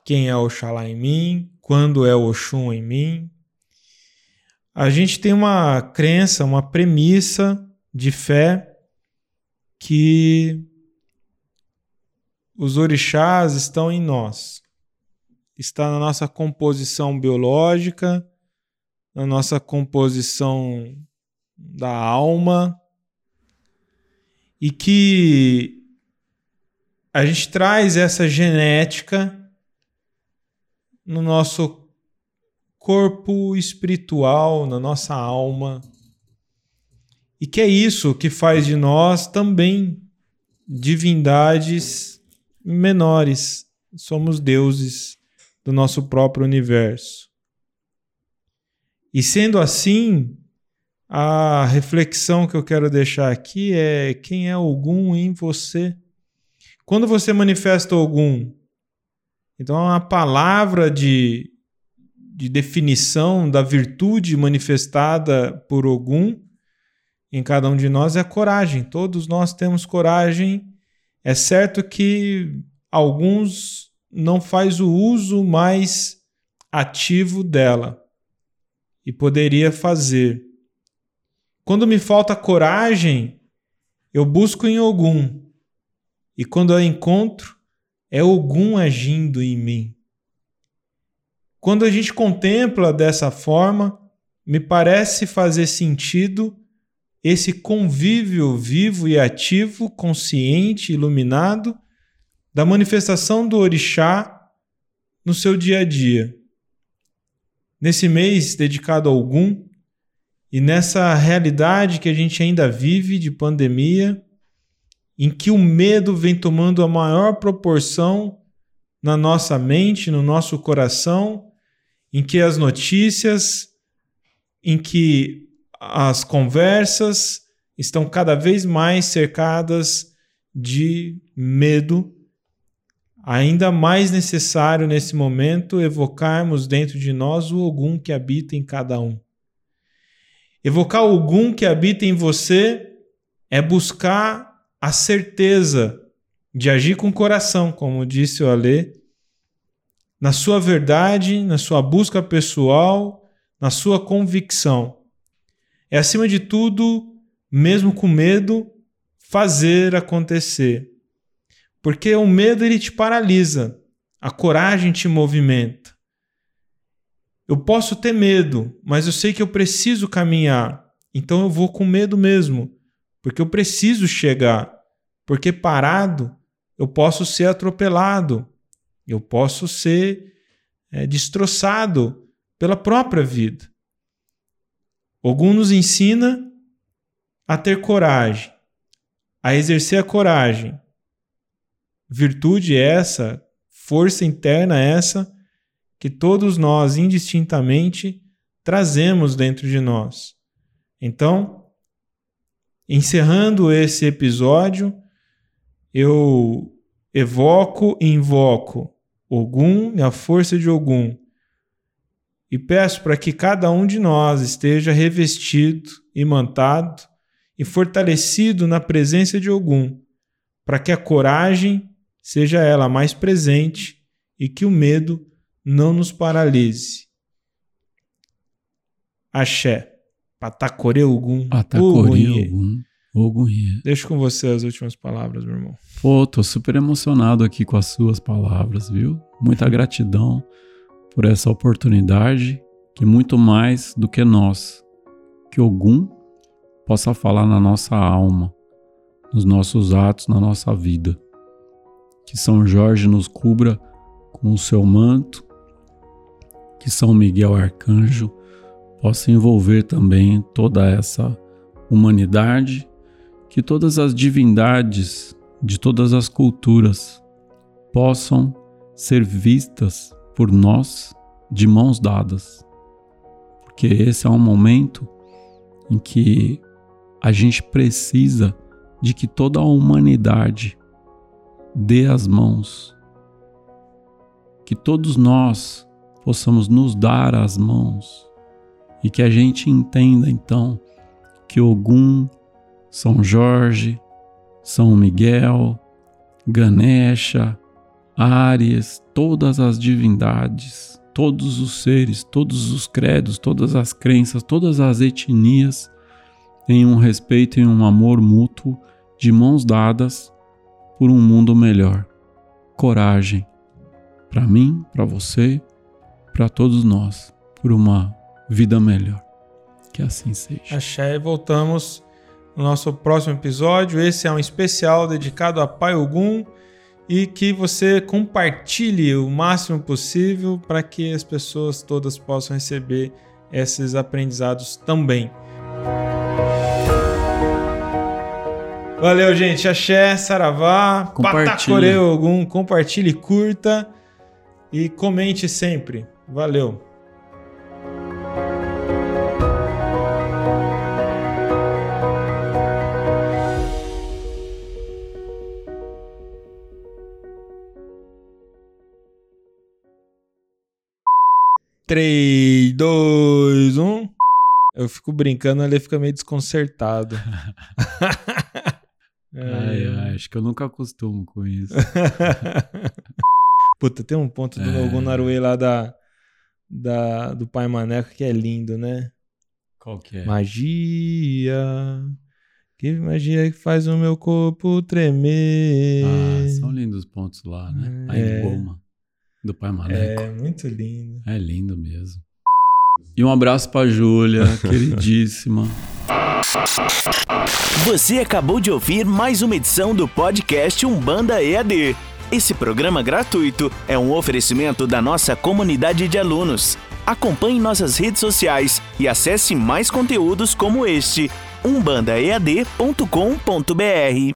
quem é Oxalá em mim, quando é Oxum em mim. A gente tem uma crença, uma premissa de fé que os orixás estão em nós. Está na nossa composição biológica, na nossa composição da alma, e que a gente traz essa genética no nosso corpo espiritual, na nossa alma. E que é isso que faz de nós também divindades menores. Somos deuses do nosso próprio universo. E sendo assim, a reflexão que eu quero deixar aqui é quem é Ogum em você. Quando você manifesta Ogum, então é uma palavra de, de definição da virtude manifestada por Ogum em cada um de nós é coragem. Todos nós temos coragem. É certo que alguns não faz o uso mais ativo dela e poderia fazer. Quando me falta coragem, eu busco em algum. E quando eu encontro, é algum agindo em mim. Quando a gente contempla dessa forma, me parece fazer sentido esse convívio vivo e ativo, consciente, iluminado da manifestação do orixá no seu dia a dia. Nesse mês dedicado a Ogum, E nessa realidade que a gente ainda vive de pandemia, em que o medo vem tomando a maior proporção na nossa mente, no nosso coração, em que as notícias, em que as conversas estão cada vez mais cercadas de medo, ainda mais necessário nesse momento evocarmos dentro de nós o Ogum que habita em cada um. Evocar o Ogum que habita em você é buscar a certeza de agir com o coração, como disse o Alê, na sua verdade, na sua busca pessoal, na sua convicção. É acima de tudo, mesmo com medo, fazer acontecer. Porque o medo ele te paralisa, a coragem te movimenta. Eu posso ter medo, mas eu sei que eu preciso caminhar. Então eu vou com medo mesmo, porque eu preciso chegar. Porque parado, eu posso ser atropelado, eu posso ser é, destroçado pela própria vida. Ogum nos ensina a ter coragem, a exercer a coragem. Virtude essa, força interna essa, que todos nós indistintamente trazemos dentro de nós. Então, encerrando esse episódio, eu evoco e invoco Ogum e a força de Ogum e peço para que cada um de nós esteja revestido, imantado e fortalecido na presença de Ogum, para que a coragem seja ela mais presente e que o medo não nos paralise. Axé. Patacore Ogum. Patacore Ogum. Ogum. Deixo com você as últimas palavras, meu irmão. Pô, tô super emocionado aqui com as suas palavras, viu? Muita gratidão por essa oportunidade, que muito mais do que nós, que Ogum possa falar na nossa alma, nos nossos atos, na nossa vida. Que São Jorge nos cubra com o seu manto que São Miguel Arcanjo possa envolver também toda essa humanidade, que todas as divindades de todas as culturas possam ser vistas por nós de mãos dadas. Porque esse é um momento em que a gente precisa de que toda a humanidade dê as mãos, que todos nós possamos nos dar as mãos. E que a gente entenda então que Ogum, São Jorge, São Miguel, Ganesha, Áries, todas as divindades, todos os seres, todos os credos, todas as crenças, todas as etnias têm um respeito e um amor mútuo de mãos dadas por um mundo melhor. Coragem para mim, para você, para todos nós por uma vida melhor. Que assim seja. Axé, voltamos no nosso próximo episódio. Esse é um especial dedicado a Pai Ogum e que você compartilhe o máximo possível para que as pessoas todas possam receber esses aprendizados também. Valeu, gente. Axé, Saravá, Patacore Ogum. Compartilhe, curta e comente sempre. Valeu! Três, dois, um. Eu fico brincando, ele fica meio desconcertado. ai, ai, acho que eu nunca acostumo com isso. Puta, tem um ponto do é... Nogunarue lá da, da, do Pai Maneco que é lindo, né? Qual que é? Magia. Que magia que faz o meu corpo tremer. Ah, são lindos os pontos lá, né? É. A Goma, do Pai Maneco. É, muito lindo. É lindo mesmo. E um abraço pra Júlia, queridíssima. Você acabou de ouvir mais uma edição do podcast Umbanda EAD. Esse programa gratuito é um oferecimento da nossa comunidade de alunos. Acompanhe nossas redes sociais e acesse mais conteúdos como este umbandaead.com.br.